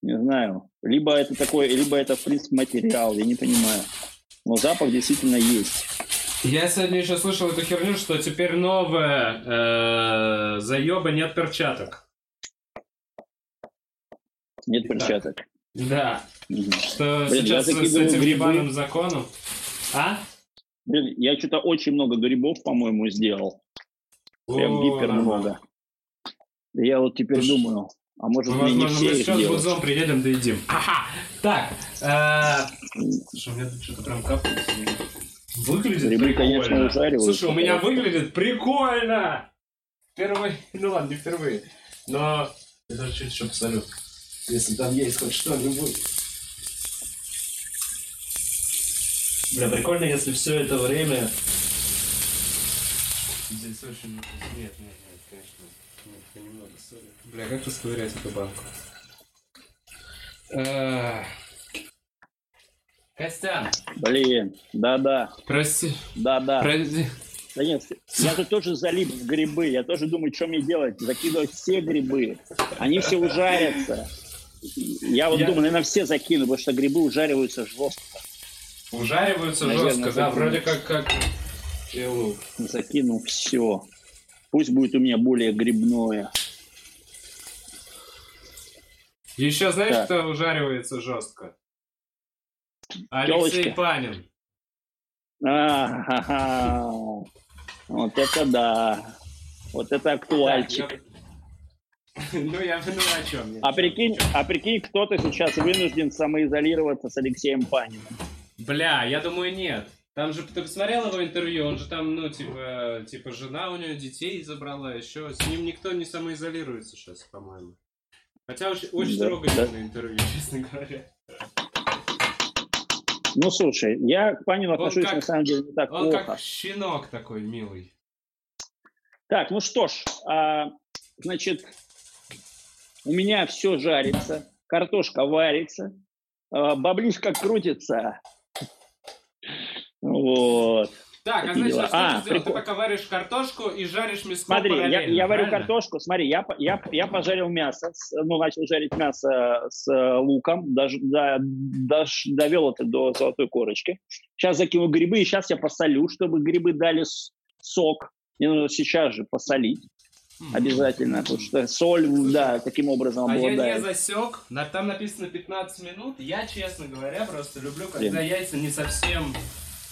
Не знаю. Либо это такой, либо это, в принципе, материал, я не понимаю. Но запах действительно есть. Я сегодня еще слышал эту херню, что теперь новая э, заеба нет перчаток. Нет перчаток. Да. Мгм. Что Блин, сейчас с, с этим грибы. ебаным законом. А? Блин, я что-то очень много грибов, по-моему, сделал. Прям О, гипер много. Я вот теперь Слушай, думаю, а может Ну, возможно, все мы их сейчас в делать? Гудзон приедем, доедим. Ага. Так. э, Слушай, у меня тут что-то прям капает. Выглядит Грибы, прикольно. конечно, Слушай, у меня выглядит прикольно. Впервые. Ну ладно, не впервые. Но я даже чуть еще посолю. Если там есть хоть что-нибудь. Бля, прикольно, если все это время... Здесь очень... Нет, нет, нет, конечно. Нет, это немного соли. Бля, как расковырять эту банку? Эх. Костян, Блин, да-да, прости, да-да. прости. Да нет, я же тоже залип в грибы. Я тоже думаю, что мне делать? Закидывать все грибы. Они все ужарятся. Я вот Я- думаю, наверное, все закину, потому что грибы ужариваются жестко. Ужариваются Наверное, жестко, да, так и вроде как, как и лук. Закину все. Пусть будет у меня более грибное. Еще знаешь, Так. кто ужаривается жестко? Алексей. Панин. А-ха-ха. Вот это да. Вот это Так, актуальчик. я- Ну, я ну о чем? А прикинь, а прикинь, кто-то сейчас вынужден самоизолироваться с Алексеем Паниным. Бля, я думаю, нет. Там же, ты посмотрел его интервью, он же там, ну, типа, типа, жена у него детей забрала, еще с ним никто не самоизолируется сейчас, по-моему. Хотя очень, очень Да, трогательное интервью, честно говоря. Ну, слушай, я к Панину отношусь как- на самом деле не так Он плохо. как щенок такой милый. Так, ну что ж, а, значит, у меня все жарится, картошка варится, а, баблишка крутится. Вот. Так, а значит, что А, ты сделал? Ты прикол. пока варишь картошку и жаришь мяско Смотри, я, я варю правильно? картошку, смотри, я, я, я пожарил мясо, с- ну, начал жарить мясо с э, луком, даже, да, дож- довел это до золотой корочки. Сейчас закину грибы, и сейчас я посолю, чтобы грибы дали сок. Мне нужно сейчас же посолить обязательно, потому что соль, да, таким образом А я не обладает. засек, там написано 15 минут. Я, честно говоря, просто люблю, когда Блин. яйца не совсем,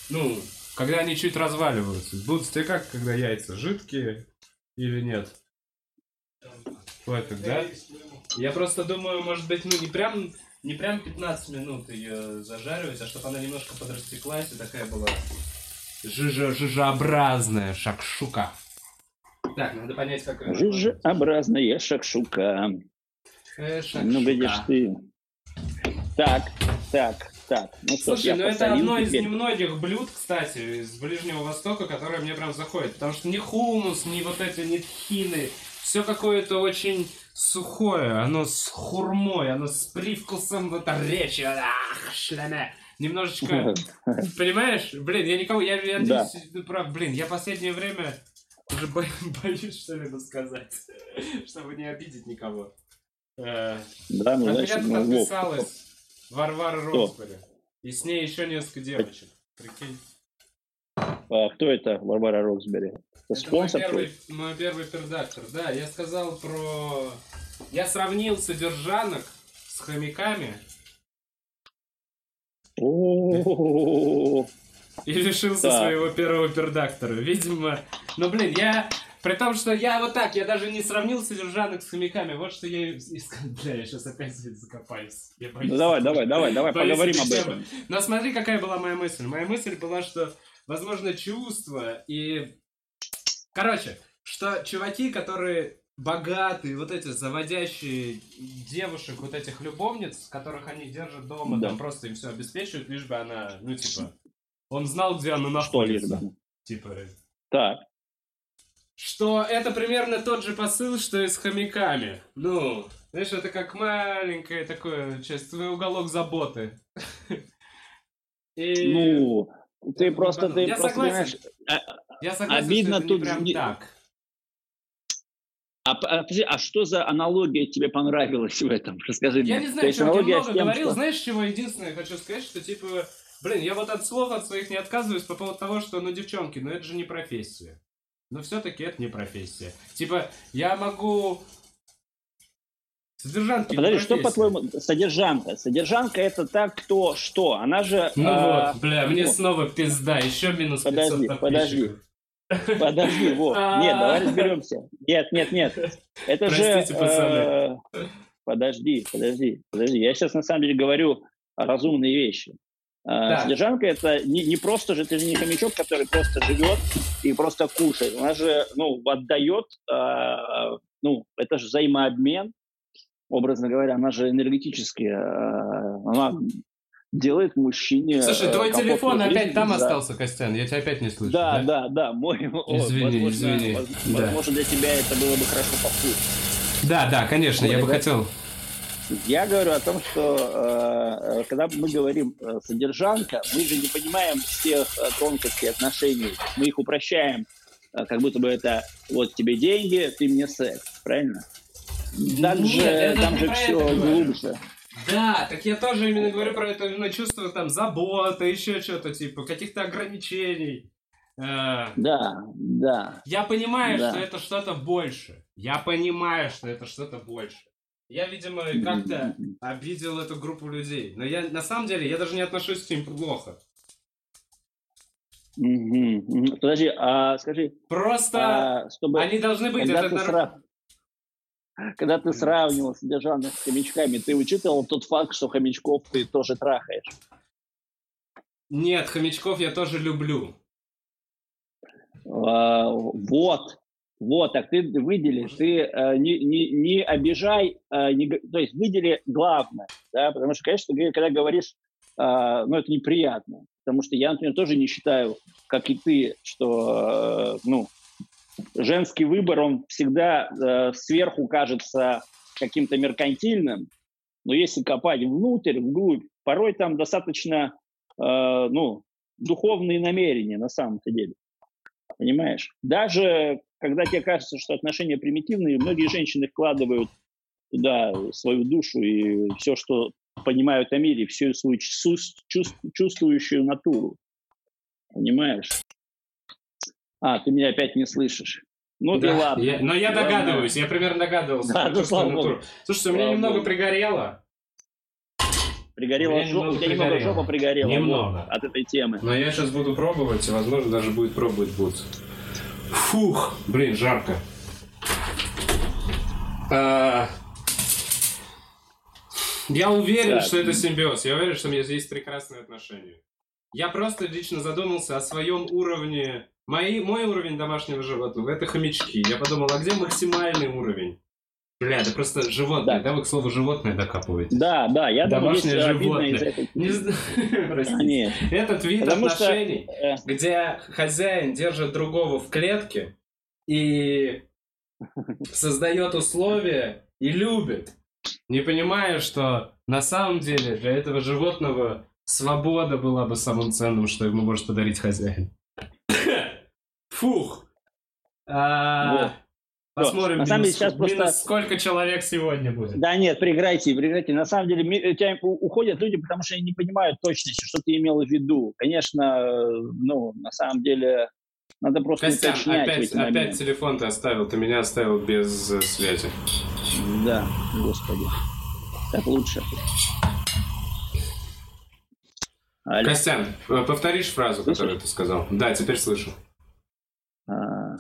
ну, когда они чуть разваливаются. Будут тебе как, когда яйца жидкие или нет? Пофиг, да? Я просто думаю, может быть, ну не прям, не прям 15 минут ее зажаривать, а чтобы она немножко подрастеклась и такая была жижеобразная шакшука. Так, надо понять, как... Жижеобразная шакшука. Э, Ну, видишь шакшука. ты. Так, так, так. Ну что Слушай, ну это одно из теперь. немногих блюд, кстати, из Ближнего Востока, которое мне прям заходит. Потому что ни хумус, ни вот эти, ни тхины, все какое-то очень сухое, оно с хурмой, оно с привкусом вот речи. Ах, шляме. Немножечко, понимаешь? Блин, я никого, я, я Да. ты прав, блин, я последнее время уже бо- боюсь что-либо сказать, чтобы не обидеть никого. Э, Да, ну, от значит, меня Варвара Кто? Росбери. И с ней еще несколько девочек. Прикинь. а кто это, Барбара Роксбери? Это Это мой спонсор первый, твой? мой первый пердактор. Да, я сказал про... Я сравнил содержанок с хомяками и лишился своего первого пердактора. Видимо... Ну, блин, я... При том, что я вот так, я даже не сравнил содержанок с хомяками. Вот что я и искал. Бля, я сейчас опять закопаюсь. Я боюсь. Ну давай, давай, давай, давай, поговорим об этом. Но смотри, какая была моя мысль. Моя мысль была, что, возможно, чувство и... Короче, что чуваки, которые богатые, вот эти заводящие девушек, вот этих любовниц, которых они держат дома, Да. там просто им все обеспечивают, лишь бы она, ну, типа, он знал, где она Что лишь находится. бы? Типа, Так, что это примерно тот же посыл, что и с хомяками. Ну, знаешь, это как маленькое такое, часть, твой уголок заботы. И ну, ты Я просто, ты согласен. просто понимаешь, я согласен, обидно что это тут не прям так. а, а, а что за аналогия тебе понравилась в этом? Расскажи мне. Я не знаю, я аналогия много тем, говорил. что- Знаешь, чего единственное я хочу сказать, что типа, блин, я вот от слов от своих не отказываюсь по поводу того, что, ну, девчонки, ну это же не профессия. Но все-таки это не профессия. Типа, я могу... Содержанки не Подожди, что по-твоему содержанка? Содержанка это так, кто что? Она же... Ну а, вот, бля, мне ну, снова пизда, еще минус 500 Подожди. Подожди, Вов, А. нет, давай разберемся. Нет, нет, нет. Это Простите, же... пацаны. э, Подожди, подожди, подожди. Я сейчас на самом деле говорю разумные вещи. А, Так. Содержанка это не, не просто же, ты же не хомячок, который просто живет и просто кушает. Она же, ну, отдает, а, ну, это же взаимообмен, образно говоря, она же энергетически, а, она делает мужчине... Слушай, э, твой комфортную телефон жизнь, опять там да. остался, Костян, я тебя опять не слышу. Да, да, да, мой. о, Извини, возможно, извини, воз- да. Возможно, для тебя это было бы хорошо послушать. Да, да, конечно, я бы да. хотел. Я говорю о том, что э, когда мы говорим э, содержанка, мы же не понимаем всех э, тонкостей отношений. Мы их упрощаем, э, как будто бы это вот тебе деньги, ты мне секс, правильно? Так Нет, же, там же все говорю. глубже. Да, так я тоже именно говорю про это именно чувство там заботы, еще что-то типа, каких-то ограничений. Э, Да, да. Я понимаю, Да. что это что-то больше. Я понимаю, что это что-то больше. Я, видимо, как-то обидел эту группу людей. Но я на самом деле я даже не отношусь к ним плохо. Подожди, а скажи, Просто а, чтобы они должны быть. когда Это ты нар- сра- когда ты сравнивал содержанных с хомячками, ты учитывал тот факт, что хомячков ты тоже трахаешь? Нет, хомячков я тоже люблю. А, вот, вот, так ты выдели, ты э, не, не, не обижай, э, не, то есть выдели главное, да, потому что, конечно, ты, когда говоришь, э, ну, это неприятно, потому что я, например, тоже не считаю, как и ты, что, э, ну, женский выбор, он всегда э, сверху кажется каким-то меркантильным, но если копать внутрь, вглубь, порой там достаточно, э, ну, духовные намерения на самом-то деле. Понимаешь? Даже когда тебе кажется, что отношения примитивные, многие женщины вкладывают туда свою душу и все, что понимают о мире, всю свою чувствующую натуру. Понимаешь? А, ты меня опять не слышишь. Ну да, и ладно. Я, но я догадываюсь, я примерно догадывался. Да, ну, слава Богу. Слушайте, у меня слава немного Богу. пригорело. Пригорела жопа, у тебя немного жопа пригорела. Немного. от этой темы. Но я сейчас буду пробовать, и, возможно, даже будет пробовать будет. Фух, блин, жарко. А... Я уверен, да. что это симбиоз. Я уверен, что у меня здесь прекрасные отношения. Я просто лично задумался о своем уровне Мои, мой уровень домашнего животного – это хомячки. Я подумал, а где максимальный уровень? Бля, это просто животное, да. да, вы к слову животное докапываете? Да, да, я Домашнее думаю, животное. Этой... Не Простите. Этот вид Потому отношений, что... Э, где хозяин держит другого в клетке и создает условия и любит, не понимая, что на самом деле для этого животного свобода была бы самым ценным, что ему может подарить хозяин. Фух. А, вот. Посмотрим, на самом деле, сейчас просто... сколько человек сегодня будет. Да нет, преграйте, преграйте. На самом деле у тебя уходят люди, потому что они не понимают точности, что ты имел в виду. Конечно, ну, на самом деле, надо просто Костян, уточнять опять, опять телефон ты оставил, ты меня оставил без э, связи. Да, господи. Так лучше. Алло. Костян, э, повторишь фразу, Слышишь? которую ты сказал? Да, теперь слышу. А,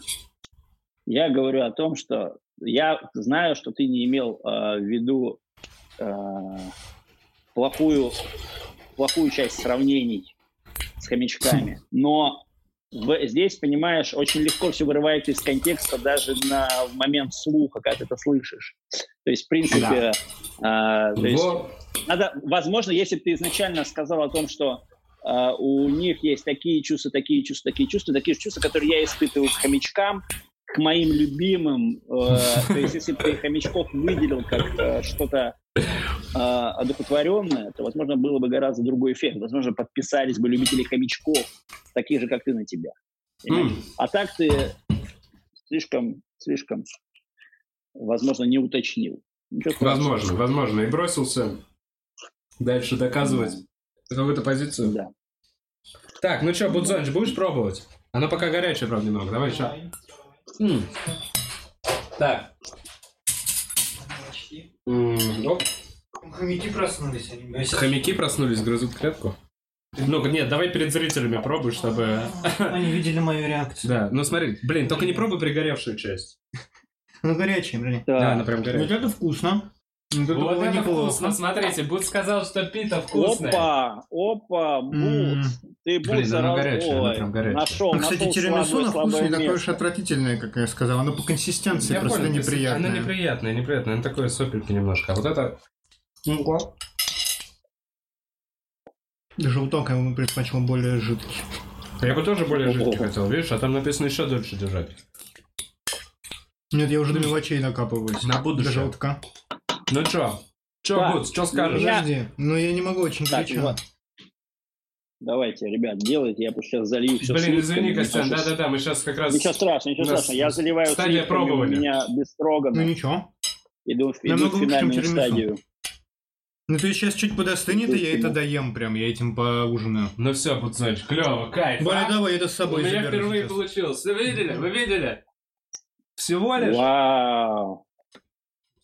я говорю о том, что я знаю, что ты не имел а, в виду а, плохую, плохую часть сравнений с хомячками, но в, здесь, понимаешь, очень легко все вырывается из контекста даже на в момент слуха, когда ты это слышишь. То есть, в принципе, да. э, то есть, надо, возможно, если бы ты изначально сказал о том, что Uh, у них есть такие чувства, такие чувства, такие чувства, такие чувства, которые я испытываю к хомячкам, к моим любимым. Uh, то есть, если бы ты хомячков выделил как uh, что-то uh, одухотворенное, то, возможно, было бы гораздо другой эффект. Возможно, подписались бы любители хомячков, таких же, как ты, на тебя. А так ты слишком, слишком, возможно, не уточнил. Возможно, возможно. И бросился дальше доказывать какую-то позицию. Да. Так, ну что, Будзонч, будешь пробовать? Оно пока горячее, правда, немного. Давай еще. М. Так. М, оп. Хомяки проснулись. Они Хомяки проснулись, грызут клетку. Ну, нет, давай перед зрителями пробуй, чтобы... Они видели мою реакцию. Да, ну смотри, блин, только не пробуй пригоревшую часть. Ну, горячая, блин. Да, она прям горячая. Вот это вкусно. Ну, вот это неплохо. вкусно, смотрите, Бут сказал, что пита вкусное. Опа, опа, Бут, mm. ты Бут Блин, оно горячее, оно прям горячее. Нашел, ну, кстати, тирамису на вкус не такое уж отвратительное, как я сказал. Оно по консистенции я просто понял, неприятное. Оно неприятное, неприятное. Оно такое сопельки немножко. А вот это... Ну, Желток я бы предпочел более жидкий. Я бы тоже более жидкий хотел, видишь? А там написано еще дольше держать. Нет, я уже до мелочей накапываюсь. На будущее. До желтка. Ну чё? Чё, да. Гудс, что скажешь? Я... Подожди, ну я не могу очень так, горячо. Вот. Давайте, ребят, делайте, я сейчас залью все. Блин, извини, Костян, да-да-да, мы сейчас как раз... Ничего страшного, ничего страшного, я заливаю Стадия пробования. у меня без строгана. Ну ничего. Иду, иду в финальную стадию. Ну ты сейчас чуть подостынет, и я это доем прям, я этим поужинаю. Ну все, пацан, клево, кайф. Боря, а? давай, это с собой У меня впервые сейчас. получилось. Вы видели? Вы видели? Всего лишь? Вау.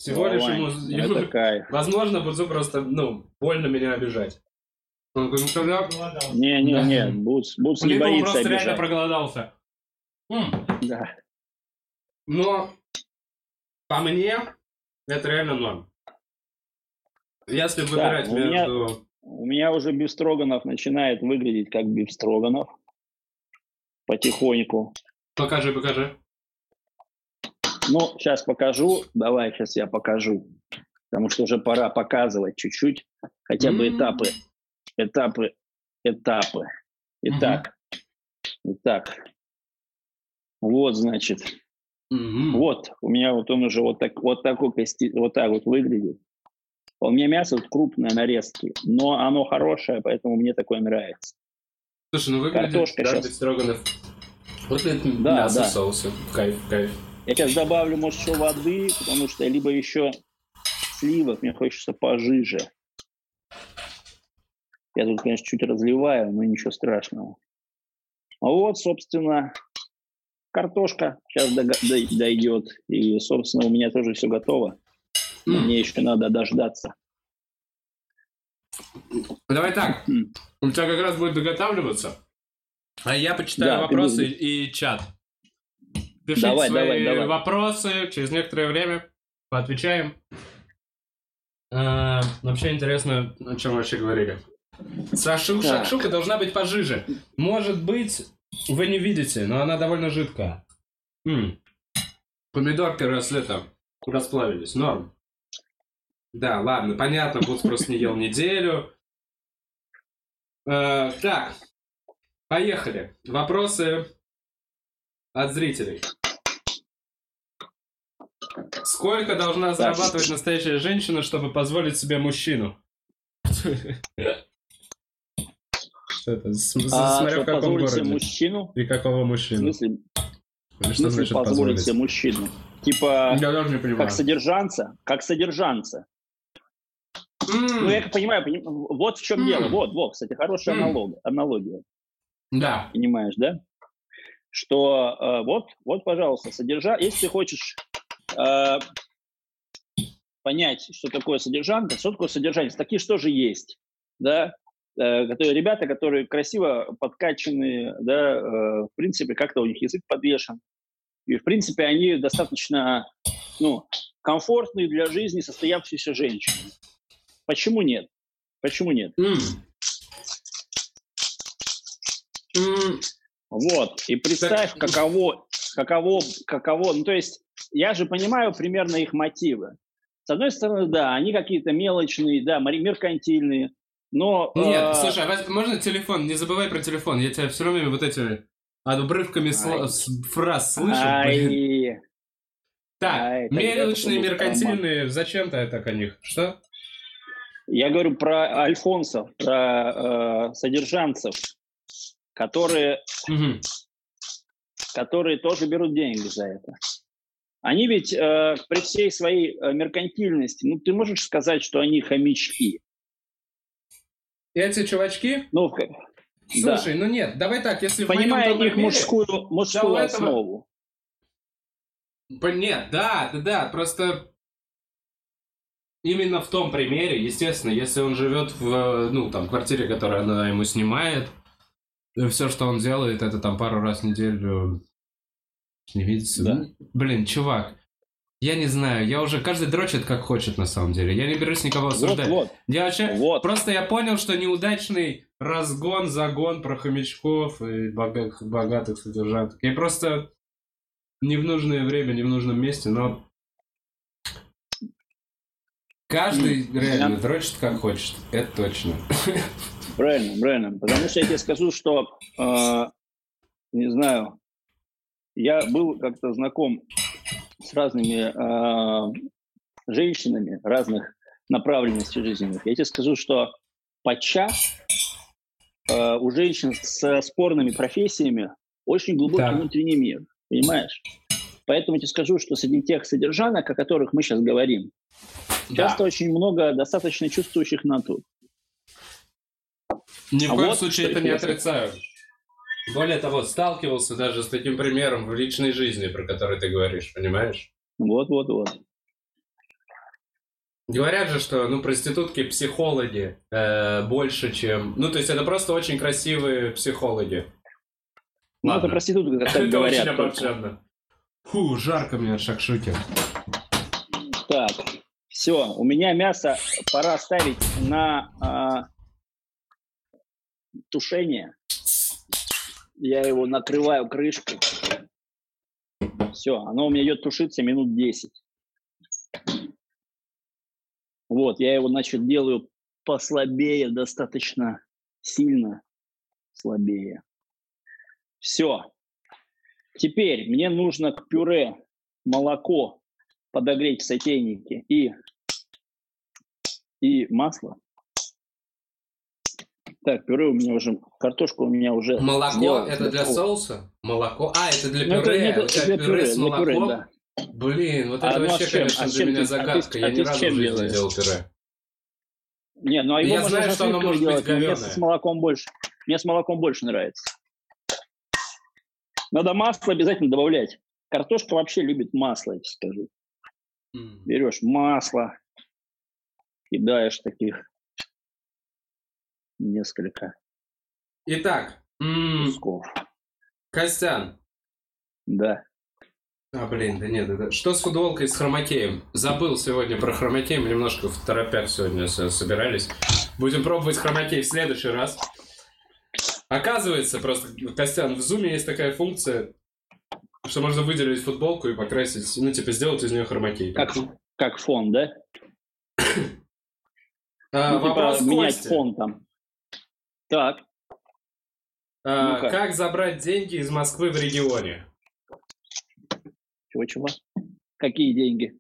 Всего лишь ему, ему возможно, Будзу просто, ну, больно меня обижать. Он говорит, ну тогда... Не-не-не, да. Будз, Будз не боится он просто обижать. реально проголодался. М. Да. Но, по мне, Это реально норм. Если выбирать да, у между... Меня, у меня уже бифстроганов начинает выглядеть как бифстроганов. Потихоньку. Покажи, покажи. Ну, сейчас покажу. Давай, сейчас я покажу. Потому что уже пора показывать чуть-чуть. Хотя бы этапы. Этапы. Этапы. Итак. Итак. Вот, значит. Вот. У меня вот он уже вот, так, вот такой кости, вот так вот выглядит. У меня мясо вот крупное, нарезки. Но оно хорошее, поэтому мне такое нравится. Слушай, ну выглядит Картошка сейчас. Строганов. Выглядит да, мясо да. соуса. Кайф, кайф. Я сейчас добавлю, может, еще воды, потому что либо еще сливок, мне хочется пожиже. Я тут, конечно, чуть разливаю, но ничего страшного. А вот, собственно, картошка сейчас дойдет. И, собственно, у меня тоже все готово. Мне еще надо дождаться. Давай так. У тебя как раз будет доготавливаться. А я почитаю да, вопросы и чат. Пишите давай, свои давай, давай. вопросы, через некоторое время поотвечаем. А, вообще интересно, о чем вообще говорили. Сашу, шакшука должна быть пожиже. Может быть, вы не видите, но она довольно жидкая. М-м. Помидорки росли там, расплавились. Норм. Да, ладно, понятно, Бутс просто не ел неделю. Э, так, поехали. Вопросы от зрителей. Сколько должна зарабатывать настоящая женщина, чтобы позволить себе мужчину? Что это? А, Смотря в каком городе. мужчину? И какого мужчину? В смысле, Или что значит позволить себе мужчину? Типа, Я даже не понимаю. как содержанца? Как содержанца. Mm. Ну, я понимаю, поним... вот в чем mm. дело. Вот, вот, кстати, хорошая mm. аналог... аналогия. Да. Понимаешь, да? Что э, вот, вот, пожалуйста, содержа... Если ты хочешь э, понять, что такое содержанка, что такое содержание, такие что же есть, да? Э, которые, ребята, которые красиво подкачанные, да, э, в принципе, как-то у них язык подвешен. И, в принципе, они достаточно ну, комфортные для жизни состоявшиеся женщины. Почему нет? Почему нет? Mm. Mm. Вот. И представь, каково, каково, каково. Ну, то есть, я же понимаю примерно их мотивы. С одной стороны, да, они какие-то мелочные, да, меркантильные, но... Нет, э... слушай, а можно телефон? Не забывай про телефон. Я тебя все время вот этими обрывками сл... фраз слышу. Ай. Так, Ай, мелочные, меркантильные, зачем ты так о них? Что? Я говорю про альфонсов, про э, содержанцев, которые, угу. которые тоже берут деньги за это. Они ведь э, при всей своей э, меркантильности, ну ты можешь сказать, что они хомячки. Эти чувачки? Ну, Слушай, да. ну нет, давай так, если Понимая их мужскую, мужскую да, основу. Этого... Нет, да, да, да, просто именно в том примере, естественно, если он живет в, ну, там, квартире, которую она ему снимает, все, что он делает, это там пару раз в неделю не видится. Да? Блин, чувак, я не знаю, я уже каждый дрочит как хочет на самом деле. Я не берусь никого осуждать. Вот, вот. Я вообще вот. просто я понял, что неудачный разгон, загон про хомячков и богатых, богатых содержанок. Я просто не в нужное время, не в нужном месте, но Каждый реально дрочит как хочет, это точно. Правильно, правильно. Потому что я тебе скажу, что, э, не знаю, я был как-то знаком с разными э, женщинами разных направленностей жизненных. Я тебе скажу, что подчас э, у женщин с спорными профессиями очень глубокий да. внутренний мир, понимаешь? Поэтому я тебе скажу, что среди тех содержанок, о которых мы сейчас говорим, Часто да. очень много достаточно чувствующих натур. Ни в а коем вот случае это не отрицаю. Более того, сталкивался даже с таким примером в личной жизни, про который ты говоришь, понимаешь? Вот, вот, вот. Говорят же, что ну проститутки психологи э, больше, чем. Ну, то есть это просто очень красивые психологи. Ну, это проститутки, как так говорят. Очень обобщенно. Фу, жарко мне от шакшуки. Так, все, у меня мясо пора ставить на тушение. Я его накрываю крышкой. Все, оно у меня идет тушиться минут 10. Вот, я его, значит, делаю послабее, достаточно сильно слабее. Все. Теперь мне нужно к пюре молоко подогреть в сотейнике и, и масло. Так, пюре у меня уже, картошка у меня уже... Молоко сделала, это для соуса? Молоко? А, это для ну, пюре. Это, это, для пюре, пюре с молоком? Пюре, да. Блин, вот это а, вообще, ну, а конечно, а для меня загадка. А ты, Я а ни разу в жизни делаешь? не делал пюре. Не, ну а его Я можно знаю, что оно может делать, быть говёное. с молоком больше. Мне с молоком больше нравится. Надо масло обязательно добавлять. Картошка вообще любит масло, я тебе скажу. Mm. Берешь масло, кидаешь таких несколько Итак, кусков. Костян. Да. А, блин, да нет, это... что с футболкой с хромакеем? Забыл сегодня про хромакей, мы немножко в торопях сегодня собирались. Будем пробовать хромакей в следующий раз. Оказывается, просто, Костян, в зуме есть такая функция, что можно выделить футболку и покрасить, ну, типа, сделать из нее хромакей. Как, как фон, да? а, ну, типа, вопрос менять Кости. фон там. Так. А, как забрать деньги из Москвы в регионе? Чего-чего? Какие деньги?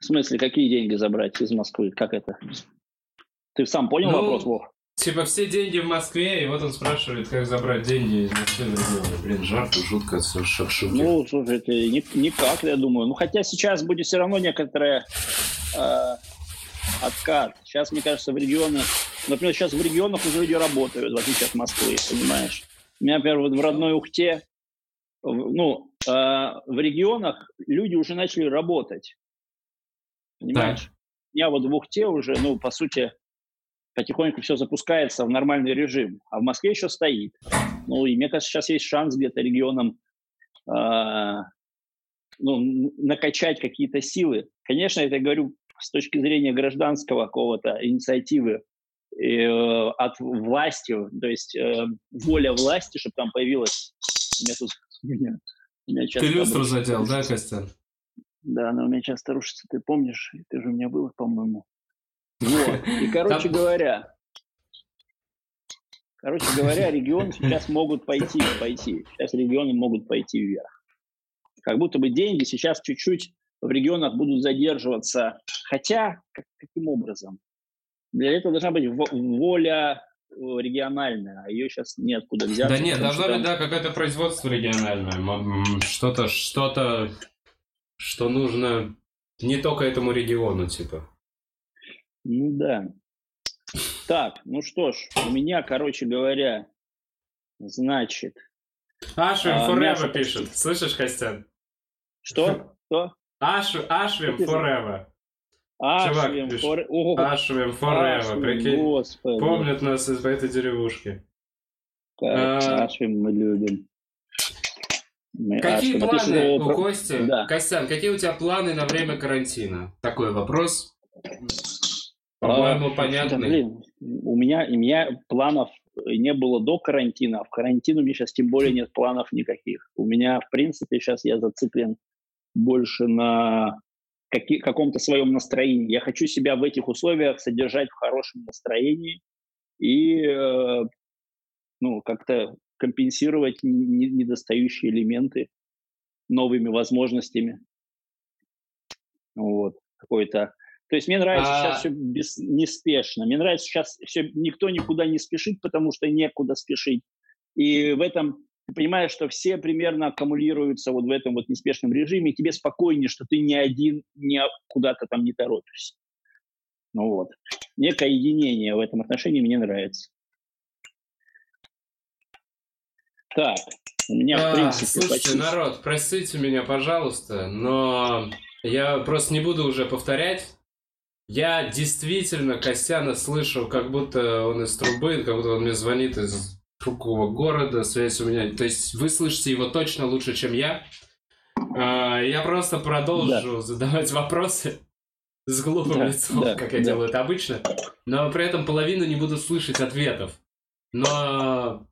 В смысле, какие деньги забрать из Москвы? Как это? Ты сам понял ну, вопрос, Вов? Типа все деньги в Москве, и вот он спрашивает, как забрать деньги из Москвы в регионы. Блин, жарко, жутко, шакшуки. Ну, слушай, это никак, я думаю. Ну, хотя сейчас будет все равно некоторая э, откат. Сейчас, мне кажется, в регионах... Например, сейчас в регионах уже люди работают, в отличие от Москвы, понимаешь? У меня, например, в родной Ухте, ну, э, в регионах люди уже начали работать. Понимаешь? Да. Я вот в Ухте уже, ну, по сути, потихоньку все запускается в нормальный режим, а в Москве еще стоит. Ну, и мне кажется, сейчас есть шанс где-то регионам э, ну, накачать какие-то силы. Конечно, это я говорю с точки зрения гражданского какого-то инициативы э, от власти, то есть э, воля власти, чтобы там появилась. У меня тут меня, меня Ты люстру задел, да, Костян? Да, она у меня часто рушится, ты помнишь? Ты же у меня был, по-моему. Вот. И, короче говоря, короче говоря, регионы сейчас могут пойти, пойти. Сейчас регионы могут пойти вверх. Как будто бы деньги сейчас чуть-чуть в регионах будут задерживаться. Хотя, как, каким образом? Для этого должна быть воля э, региональная, а ее сейчас неоткуда взять. Да нет, должно быть, да, какое-то производство региональное. Что-то, что-то, что нужно не только этому региону, типа. Ну да. Так, ну что ж, у меня, короче говоря, значит... Ашвим а, мясо... пишет. Слышишь, Костян? Что? Что? Аш, Ашвим Forever. Ашвим, for... О, Ашвим Forever, прикинь. Господи. Помнят нас из этой деревушки. Так, а... Ашвим мы любим. Мы какие Ашвим. планы у Кости? Да. Костян, какие у тебя планы на время карантина? Такой вопрос. По-моему, а, понятно. Блин, у меня, у меня планов не было до карантина, а в карантин у меня сейчас тем более нет планов никаких. У меня, в принципе, сейчас я зациклен больше на каки, каком-то своем настроении. Я хочу себя в этих условиях содержать в хорошем настроении и э, ну, как-то компенсировать недостающие элементы новыми возможностями. Вот, какой-то то есть мне нравится а... сейчас все без, неспешно. Мне нравится сейчас все, никто никуда не спешит, потому что некуда спешить. И в этом ты понимаешь, что все примерно аккумулируются вот в этом вот неспешном режиме, и тебе спокойнее, что ты не один, не куда-то там не торопишься. Ну вот. Некое единение в этом отношении мне нравится. Так, у меня а, в принципе... Слушайте, почти... народ, простите меня, пожалуйста, но я просто не буду уже повторять я действительно Костяна слышу, как будто он из трубы, как будто он мне звонит из другого города, связь у меня. То есть вы слышите его точно лучше, чем я. А, я просто продолжу да. задавать вопросы с глупым да, лицом, да, как я да. делаю это обычно, но при этом половину не буду слышать ответов. Но,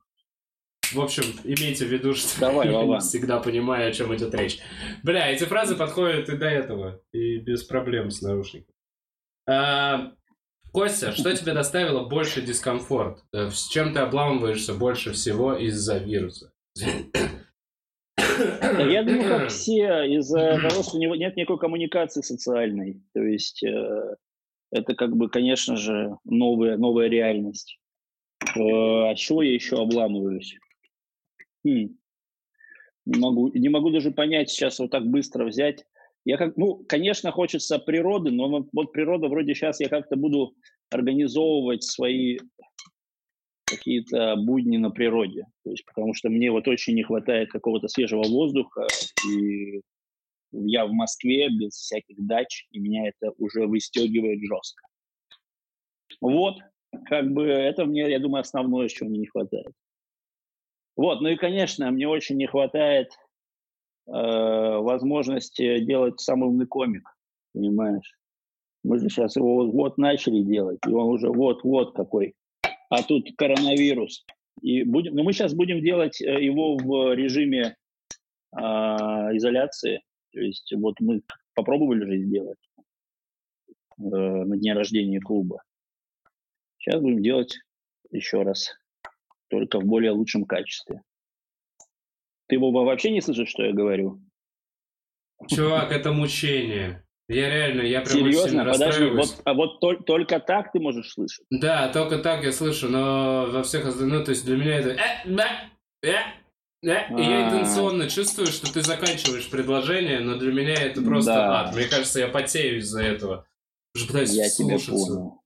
в общем, имейте в виду, что Давай, я не всегда понимаю, о чем идет речь. Бля, эти фразы подходят и до этого, и без проблем с наушниками. А, Костя, что тебе доставило больше дискомфорт? Э, с чем ты обламываешься больше всего из-за вируса? Я думаю, как все, из-за того, что нет никакой коммуникации социальной. То есть э, это как бы, конечно же, новая, новая реальность. Э, а чего я еще обламываюсь? Хм. Не могу, не могу даже понять сейчас вот так быстро взять. Я как, ну, конечно, хочется природы, но вот природа вроде сейчас я как-то буду организовывать свои какие-то будни на природе. То есть, потому что мне вот очень не хватает какого-то свежего воздуха, и я в Москве без всяких дач, и меня это уже выстегивает жестко. Вот, как бы это мне, я думаю, основное, чего мне не хватает. Вот, ну и, конечно, мне очень не хватает э, возможности делать самый умный комик, понимаешь? Мы же сейчас его вот начали делать, и он уже вот-вот какой а тут коронавирус. И будем, но мы сейчас будем делать э, его в режиме э, изоляции. То есть вот мы попробовали же сделать э, на дне рождения клуба. Сейчас будем делать еще раз, только в более лучшем качестве. Ты, Боба, вообще не слышишь, что я говорю? Чувак, это мучение. Я реально, я прям Серьезно? Подожди, вот, а вот тол- только так ты можешь слышать? Да, только так я слышу, но во всех остальных, ну, то есть для меня это... Э, э. И я интенционно чувствую, что ты заканчиваешь предложение, но для меня это просто да. ад. Мне кажется, я потею из-за этого. Уже пытаюсь я тебя понял.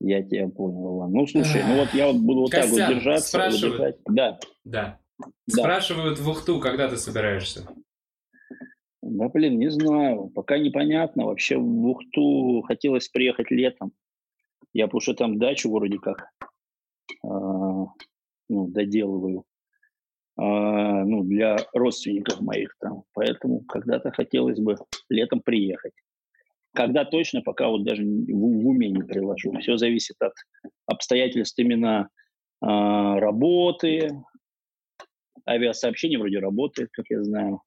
Я тебя понял, Иван. Ну, слушай, ну вот я вот буду вот Костян, так вот держаться. Спрашивают. Да. Да. Да. Спрашивают в Ухту, когда ты собираешься? Да, блин, не знаю. Пока непонятно. Вообще в Ухту хотелось приехать летом. Я потому что там дачу вроде как э, ну, доделываю. Э, ну, для родственников моих там. Поэтому когда-то хотелось бы летом приехать. Когда точно, пока вот даже в, в уме не приложу. Все зависит от обстоятельств именно э, работы. Авиасообщение вроде работает, как я знаю.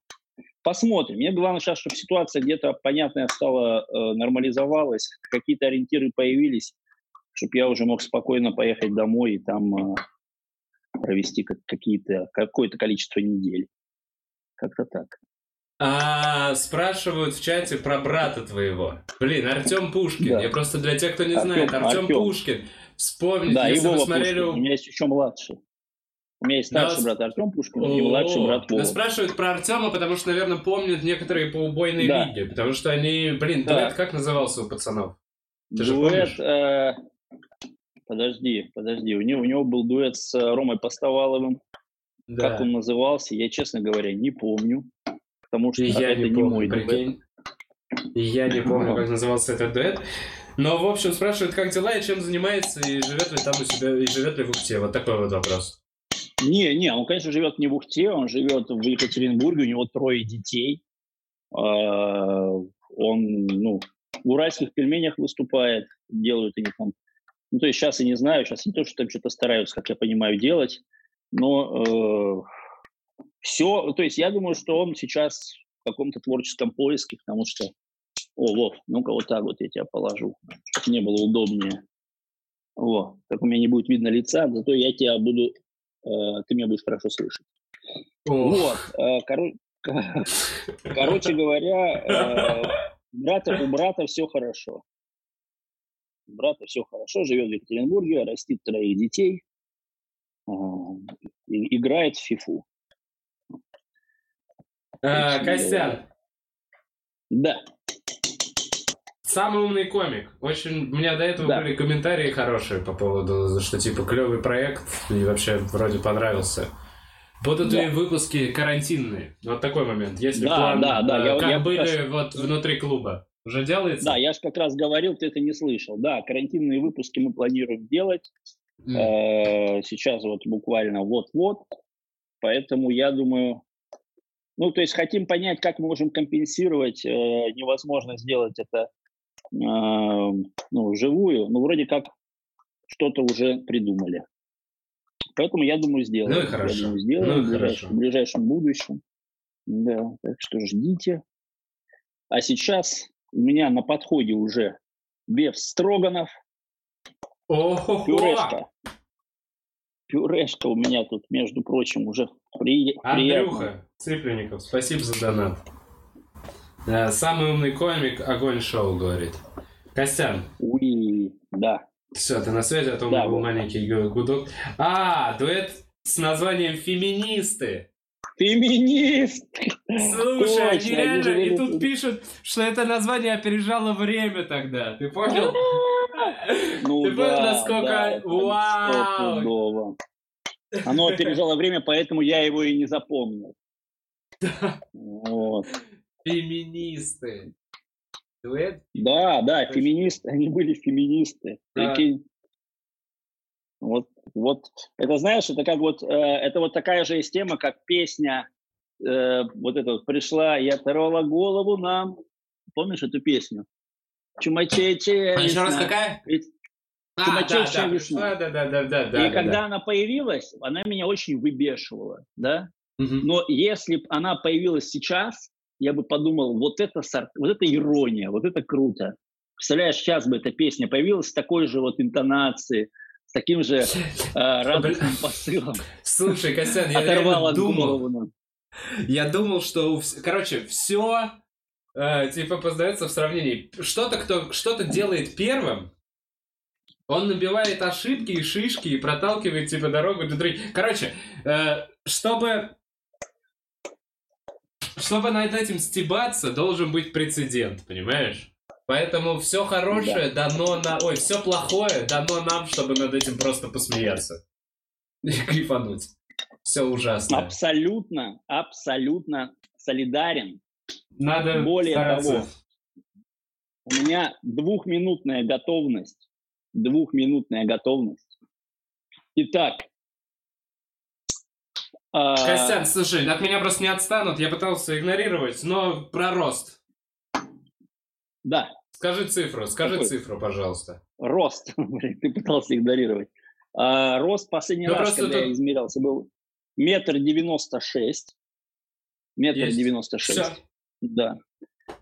Посмотрим. Мне главное сейчас, чтобы ситуация где-то понятная стала, э, нормализовалась, какие-то ориентиры появились, чтобы я уже мог спокойно поехать домой и там э, провести какие-то, какое-то количество недель. Как-то так. А, спрашивают в чате про брата твоего. Блин, Артем Пушкин. Да. Я просто для тех, кто не Артем, знает, Артем, Пушкин. Вспомните, да, если вы смотрели... Пушкин. У меня есть еще младший. У меня есть старший брат Артем Пушкин и младший брат Вова. спрашивают про Артема, потому что, наверное, помнят некоторые по убойной да. лиге. Потому что они, блин, да. дуэт как назывался у пацанов? Ты дуэт, же э, подожди, подожди. У него, у него был дуэт с э, Ромой Постоваловым. Да. Как он назывался, я, честно говоря, не помню. Потому что я это не, помню, не мой прикинь. дуэт. Я не помню, как назывался этот дуэт. Но, в общем, спрашивают, как дела и чем занимается, и живет ли там у себя, и живет ли в Ухте. Вот такой вот вопрос. Не, не, он, конечно, живет не в Ухте, он живет в Екатеринбурге, у него трое детей. А, он, ну, в уральских пельменях выступает, делают они там. Ну, то есть сейчас я не знаю, сейчас не то, что там что-то стараются, как я понимаю, делать, но э, все, то есть я думаю, что он сейчас в каком-то творческом поиске, потому что, о, Вов, ну-ка вот так вот я тебя положу, чтобы не было удобнее. Вот, так у меня не будет видно лица, зато я тебя буду ты меня будешь хорошо слышать. Вот. Э, короче говоря, э, брата, у брата все хорошо. У брата все хорошо, живет в Екатеринбурге, растит троих детей, играет в фифу. А, Костян. Да. Самый умный комик. Очень, у меня до этого да. были комментарии хорошие по поводу, что типа клевый проект и вообще вроде понравился. Будут да. ли выпуски карантинные? Вот такой момент. Если да, план, да, да. Э, как я, были я... вот внутри клуба. Уже делается? Да, я же как раз говорил, ты это не слышал. Да, карантинные выпуски мы планируем делать. Mm. Э, сейчас вот буквально вот-вот. Поэтому я думаю, Ну, то есть хотим понять, как мы можем компенсировать. Э, невозможно сделать это ну, живую, но вроде как что-то уже придумали. Поэтому я думаю, сделаем. Ну и хорошо. Я думаю, сделаем ну, в, ближайшем, в ближайшем будущем. Да, так что ждите. А сейчас у меня на подходе уже беф строганов, О-хо-хо! пюрешка. Пюрешка у меня тут, между прочим, уже при... Андрюха приятно. Цыпленников, спасибо за донат. Да, самый умный комик Огонь Шоу говорит. Костян. Уи, да. Все, ты на связи, а то да, был вот. маленький гудок. А, дуэт с названием «Феминисты». Феминист! Слушай, они реально, и тут пишут, что это название опережало время тогда. Ты понял? Ну, Ты понял, насколько... Вау! Оно опережало время, поэтому я его и не запомнил. Вот. Феминисты. Дуэт? Да, да, феминисты. Они были феминисты. Прикинь. Вот, вот, это знаешь, это как вот, э, это вот такая же есть тема, как песня, э, вот эта вот пришла, я оторвала голову нам. Помнишь эту песню? Чумачече. А еще раз какая? Чумачече а, весна. Да, да, да, да, да. И да, когда да. она появилась, она меня очень выбешивала, да? Угу. Но если бы она появилась сейчас, я бы подумал, вот это, вот это ирония, вот это круто. Представляешь, сейчас бы эта песня появилась с такой же вот интонацией, с таким же э, радостным посылом. Слушай, Костян, я реально думал, я думал, что, короче, все э, типа познается в сравнении. Что-то, кто что-то делает первым, он набивает ошибки и шишки и проталкивает типа дорогу для других. Короче, э, чтобы чтобы над этим стебаться, должен быть прецедент, понимаешь? Поэтому все хорошее да. дано на... Ой, все плохое дано нам, чтобы над этим просто посмеяться. И крифануть. Все ужасно. Абсолютно, абсолютно солидарен. Надо Более стараться. того, у меня двухминутная готовность. Двухминутная готовность. Итак, Костян, слушай, от меня просто не отстанут, я пытался игнорировать, но про рост. Да. Скажи цифру, скажи Какой? цифру, пожалуйста. Рост, ты пытался игнорировать. А, рост последний ну, раз, когда тут... я измерялся, был метр девяносто шесть. Метр девяносто шесть. Да.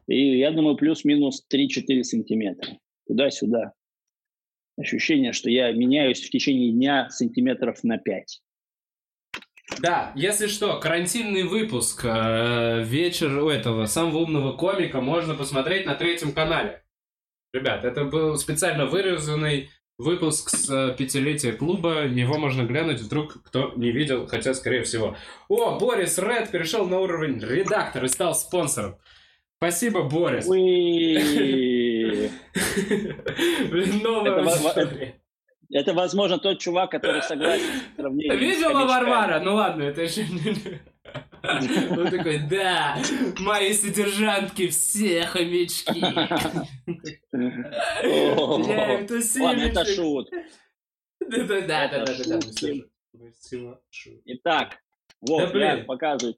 И я думаю, плюс-минус 3-4 сантиметра. Туда-сюда. Ощущение, что я меняюсь в течение дня сантиметров на 5. Да, если что, карантинный выпуск, э, вечер у этого самого умного комика можно посмотреть на третьем канале. Ребят, это был специально вырезанный выпуск с э, пятилетия клуба. Его можно глянуть, вдруг кто не видел, хотя, скорее всего. О, Борис Ред перешел на уровень редактора и стал спонсором. Спасибо, Борис. Блин, новая история. Это, возможно, тот чувак, который согласен с сравнением. Видела Варвара? Ну ладно, это еще... Он такой, да, мои содержанки все хомячки. Ладно, это шут. Да-да-да. Итак, вот, да, блин.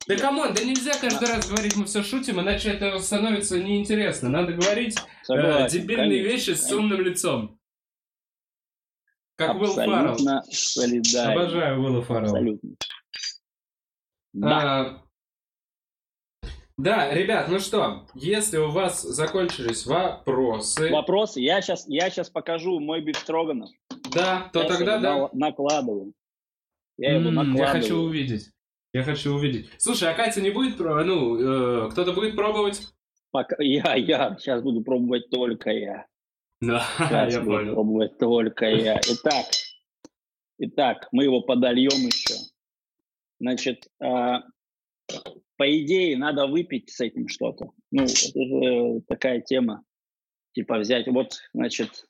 Да come on, да нельзя каждый раз говорить, мы все шутим, иначе это становится неинтересно. Надо говорить э, дебильные вещи с умным лицом. Как Абсолютно Уилл Фаррелл. солидарен. Обожаю Уилла Фаррелла. Абсолютно. Да. А, да, ребят, ну что, если у вас закончились вопросы... Вопросы? Я сейчас, я сейчас покажу мой бифстроганов. Да, то я тогда да. Накладываю. Я его накладываю. Я хочу увидеть. Я хочу увидеть. Слушай, а Катя не будет пробовать? Ну, э, кто-то будет пробовать? Пока... Я, я. Сейчас буду пробовать только я. Да, я понял. пробовать только я. Итак, итак, мы его подольем еще. Значит, э, по идее, надо выпить с этим что-то. Ну, это же такая тема. Типа взять, вот, значит,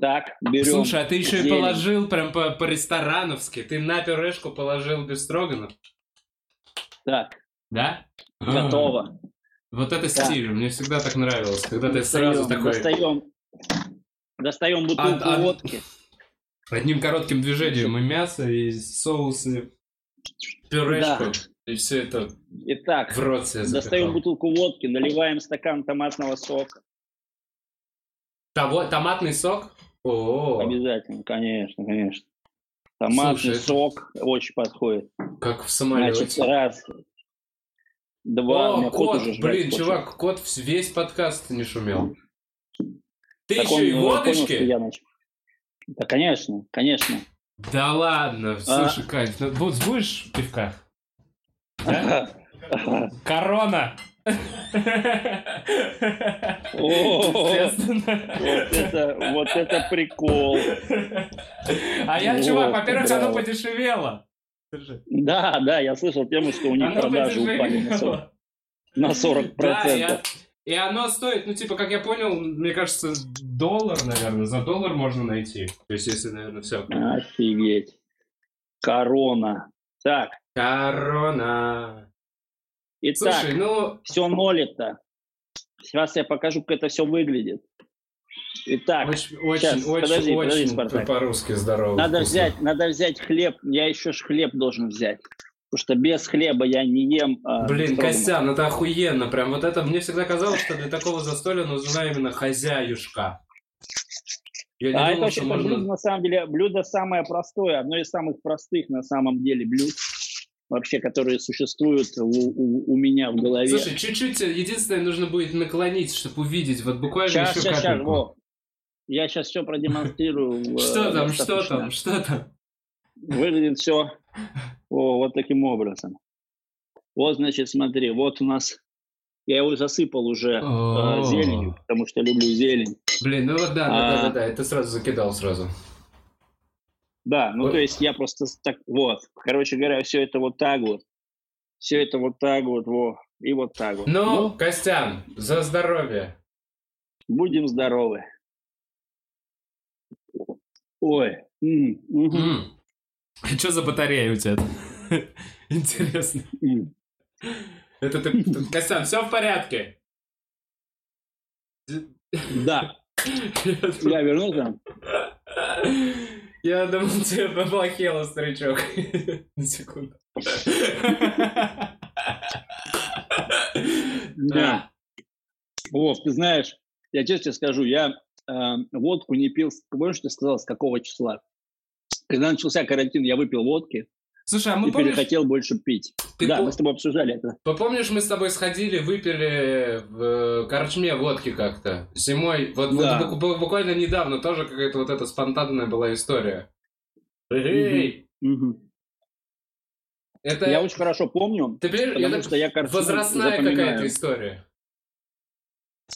так, берем. Слушай, а ты еще зелень. и положил прям по- по-ресторановски. Ты на пюрешку положил бестроганов. Так. Да? Готово. Вот это стиль, мне всегда так нравилось, когда ты сразу такой... Достаем Достаем бутылку а, водки. Одним коротким движением и мясо, и соусы, пюрешку. Да. И все это Итак, в рот себе достаем бутылку водки, наливаем стакан томатного сока. Того, томатный сок? О, Обязательно, конечно, конечно. Томатный Слушай, сок очень подходит. Как в самолете. Значит, раз, два. О, кот, блин, чувак, кот весь подкаст не шумел. Ты так еще и водочки? Понял, я нач... Да, конечно, конечно. Да ладно, слушай, а... Кать, ну, будешь пивка? Да? Корона! Вот это, вот это прикол. А я, чувак, во-первых, оно подешевело. Да, да, я слышал тему, что у них продажи упали на 40%. Да, и оно стоит, ну, типа, как я понял, мне кажется, доллар, наверное, за доллар можно найти. То есть, если, наверное, все. Офигеть. Корона. Так. Корона. Итак, Слушай, ну... все нолито. Сейчас я покажу, как это все выглядит. Итак, очень, сейчас, очень, подожди, очень подожди, по-русски здорово. Надо взять, надо взять хлеб. Я еще ж хлеб должен взять. Потому что без хлеба я не ем. А, Блин, Костян, это охуенно. Прям вот это мне всегда казалось, что для такого застолья нужна именно хозяюшка. Я не а думал, это вообще можно... блюдо, на самом деле, блюдо самое простое, одно из самых простых на самом деле блюд вообще, которые существуют у, у, у меня в голове. Слушай, чуть-чуть, э, единственное, нужно будет наклонить, чтобы увидеть, вот буквально сейчас, еще сейчас, капельку. Сейчас, Я сейчас все продемонстрирую. Что там, что там, что там? Выглядит все вот таким образом. Вот, значит, смотри, вот у нас я его засыпал уже э, зеленью, потому что люблю зелень. Блин, ну вот да, да, да, да, это сразу закидал сразу. Да, ну вот. то есть я просто так, вот, короче говоря, все это вот так вот, все это вот так вот, во, и вот так вот. Ну, ну Костян, за здоровье. Будем здоровы. Ой. М -м -м. Что за батарея у тебя? Интересно. Это ты, Костян, все в порядке? Да. Я вернулся. Я думал, тебе поплохело, старичок. На секунду. Да. Вов, ты знаешь, я честно скажу, я э, водку не пил, помнишь, ты сказал, с какого числа? Когда начался карантин, я выпил водки, Слушай, а мы и помнишь... перехотел больше пить. Ты да, по... мы с тобой обсуждали это. Помнишь, мы с тобой сходили, выпили в корчме водки как-то зимой. Вот, да. вот буквально недавно тоже какая-то вот эта спонтанная была история. Эй! Угу. Это... Я очень хорошо помню, Ты потому я что я картину Возрастная какая-то история.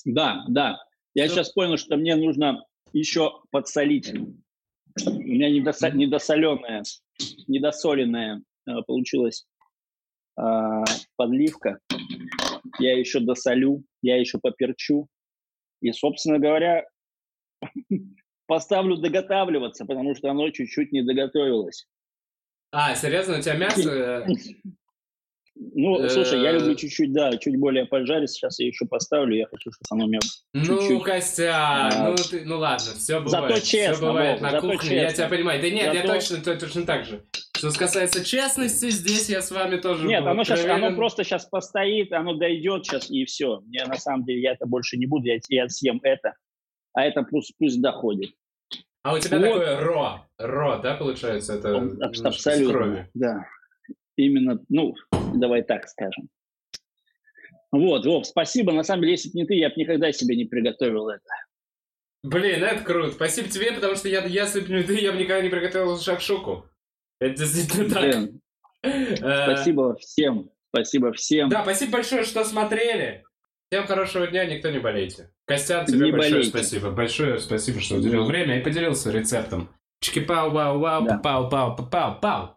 Да, да. Я что? сейчас понял, что мне нужно еще подсолить. У меня недосо... недосоленная недосоленная э, получилась э, подливка. Я еще досолю, я еще поперчу. И, собственно говоря, поставлю доготавливаться, потому что оно чуть-чуть не доготовилось. А, серьезно, у тебя мясо э, ну, э, слушай, я люблю чуть-чуть, да, чуть более поджарить. Сейчас я еще поставлю. Я хочу, чтобы оно у меня Ну, Костя, ну, ты, ну ладно, все бывает. Зато честно, все бывает на кухне, я тебя понимаю. Да нет, я точно, то, точно так же. Что касается честности, здесь я с вами тоже Нет, оно, сейчас, оно просто сейчас постоит, оно дойдет сейчас, и все. Мне на самом деле, я это больше не буду, я, я съем это. А это пусть, пусть доходит. А у тебя вот. такое ро, ро, да, получается? Это Абсолютно, крови. да. Именно, ну, давай так скажем. Вот, Вов, спасибо. На самом деле, если бы не ты, я бы никогда себе не приготовил это. Блин, это круто. Спасибо тебе, потому что я, если бы не ты, я бы никогда не приготовил шакшуку. Это действительно так. Блин. Э, спасибо всем. Спасибо всем. Да, спасибо большое, что смотрели. Всем хорошего дня, никто не болейте. Костян, тебе не большое болейте. спасибо. Большое спасибо, что уделил время и поделился рецептом. Чики-пау-пау-пау, пау-пау-пау-пау.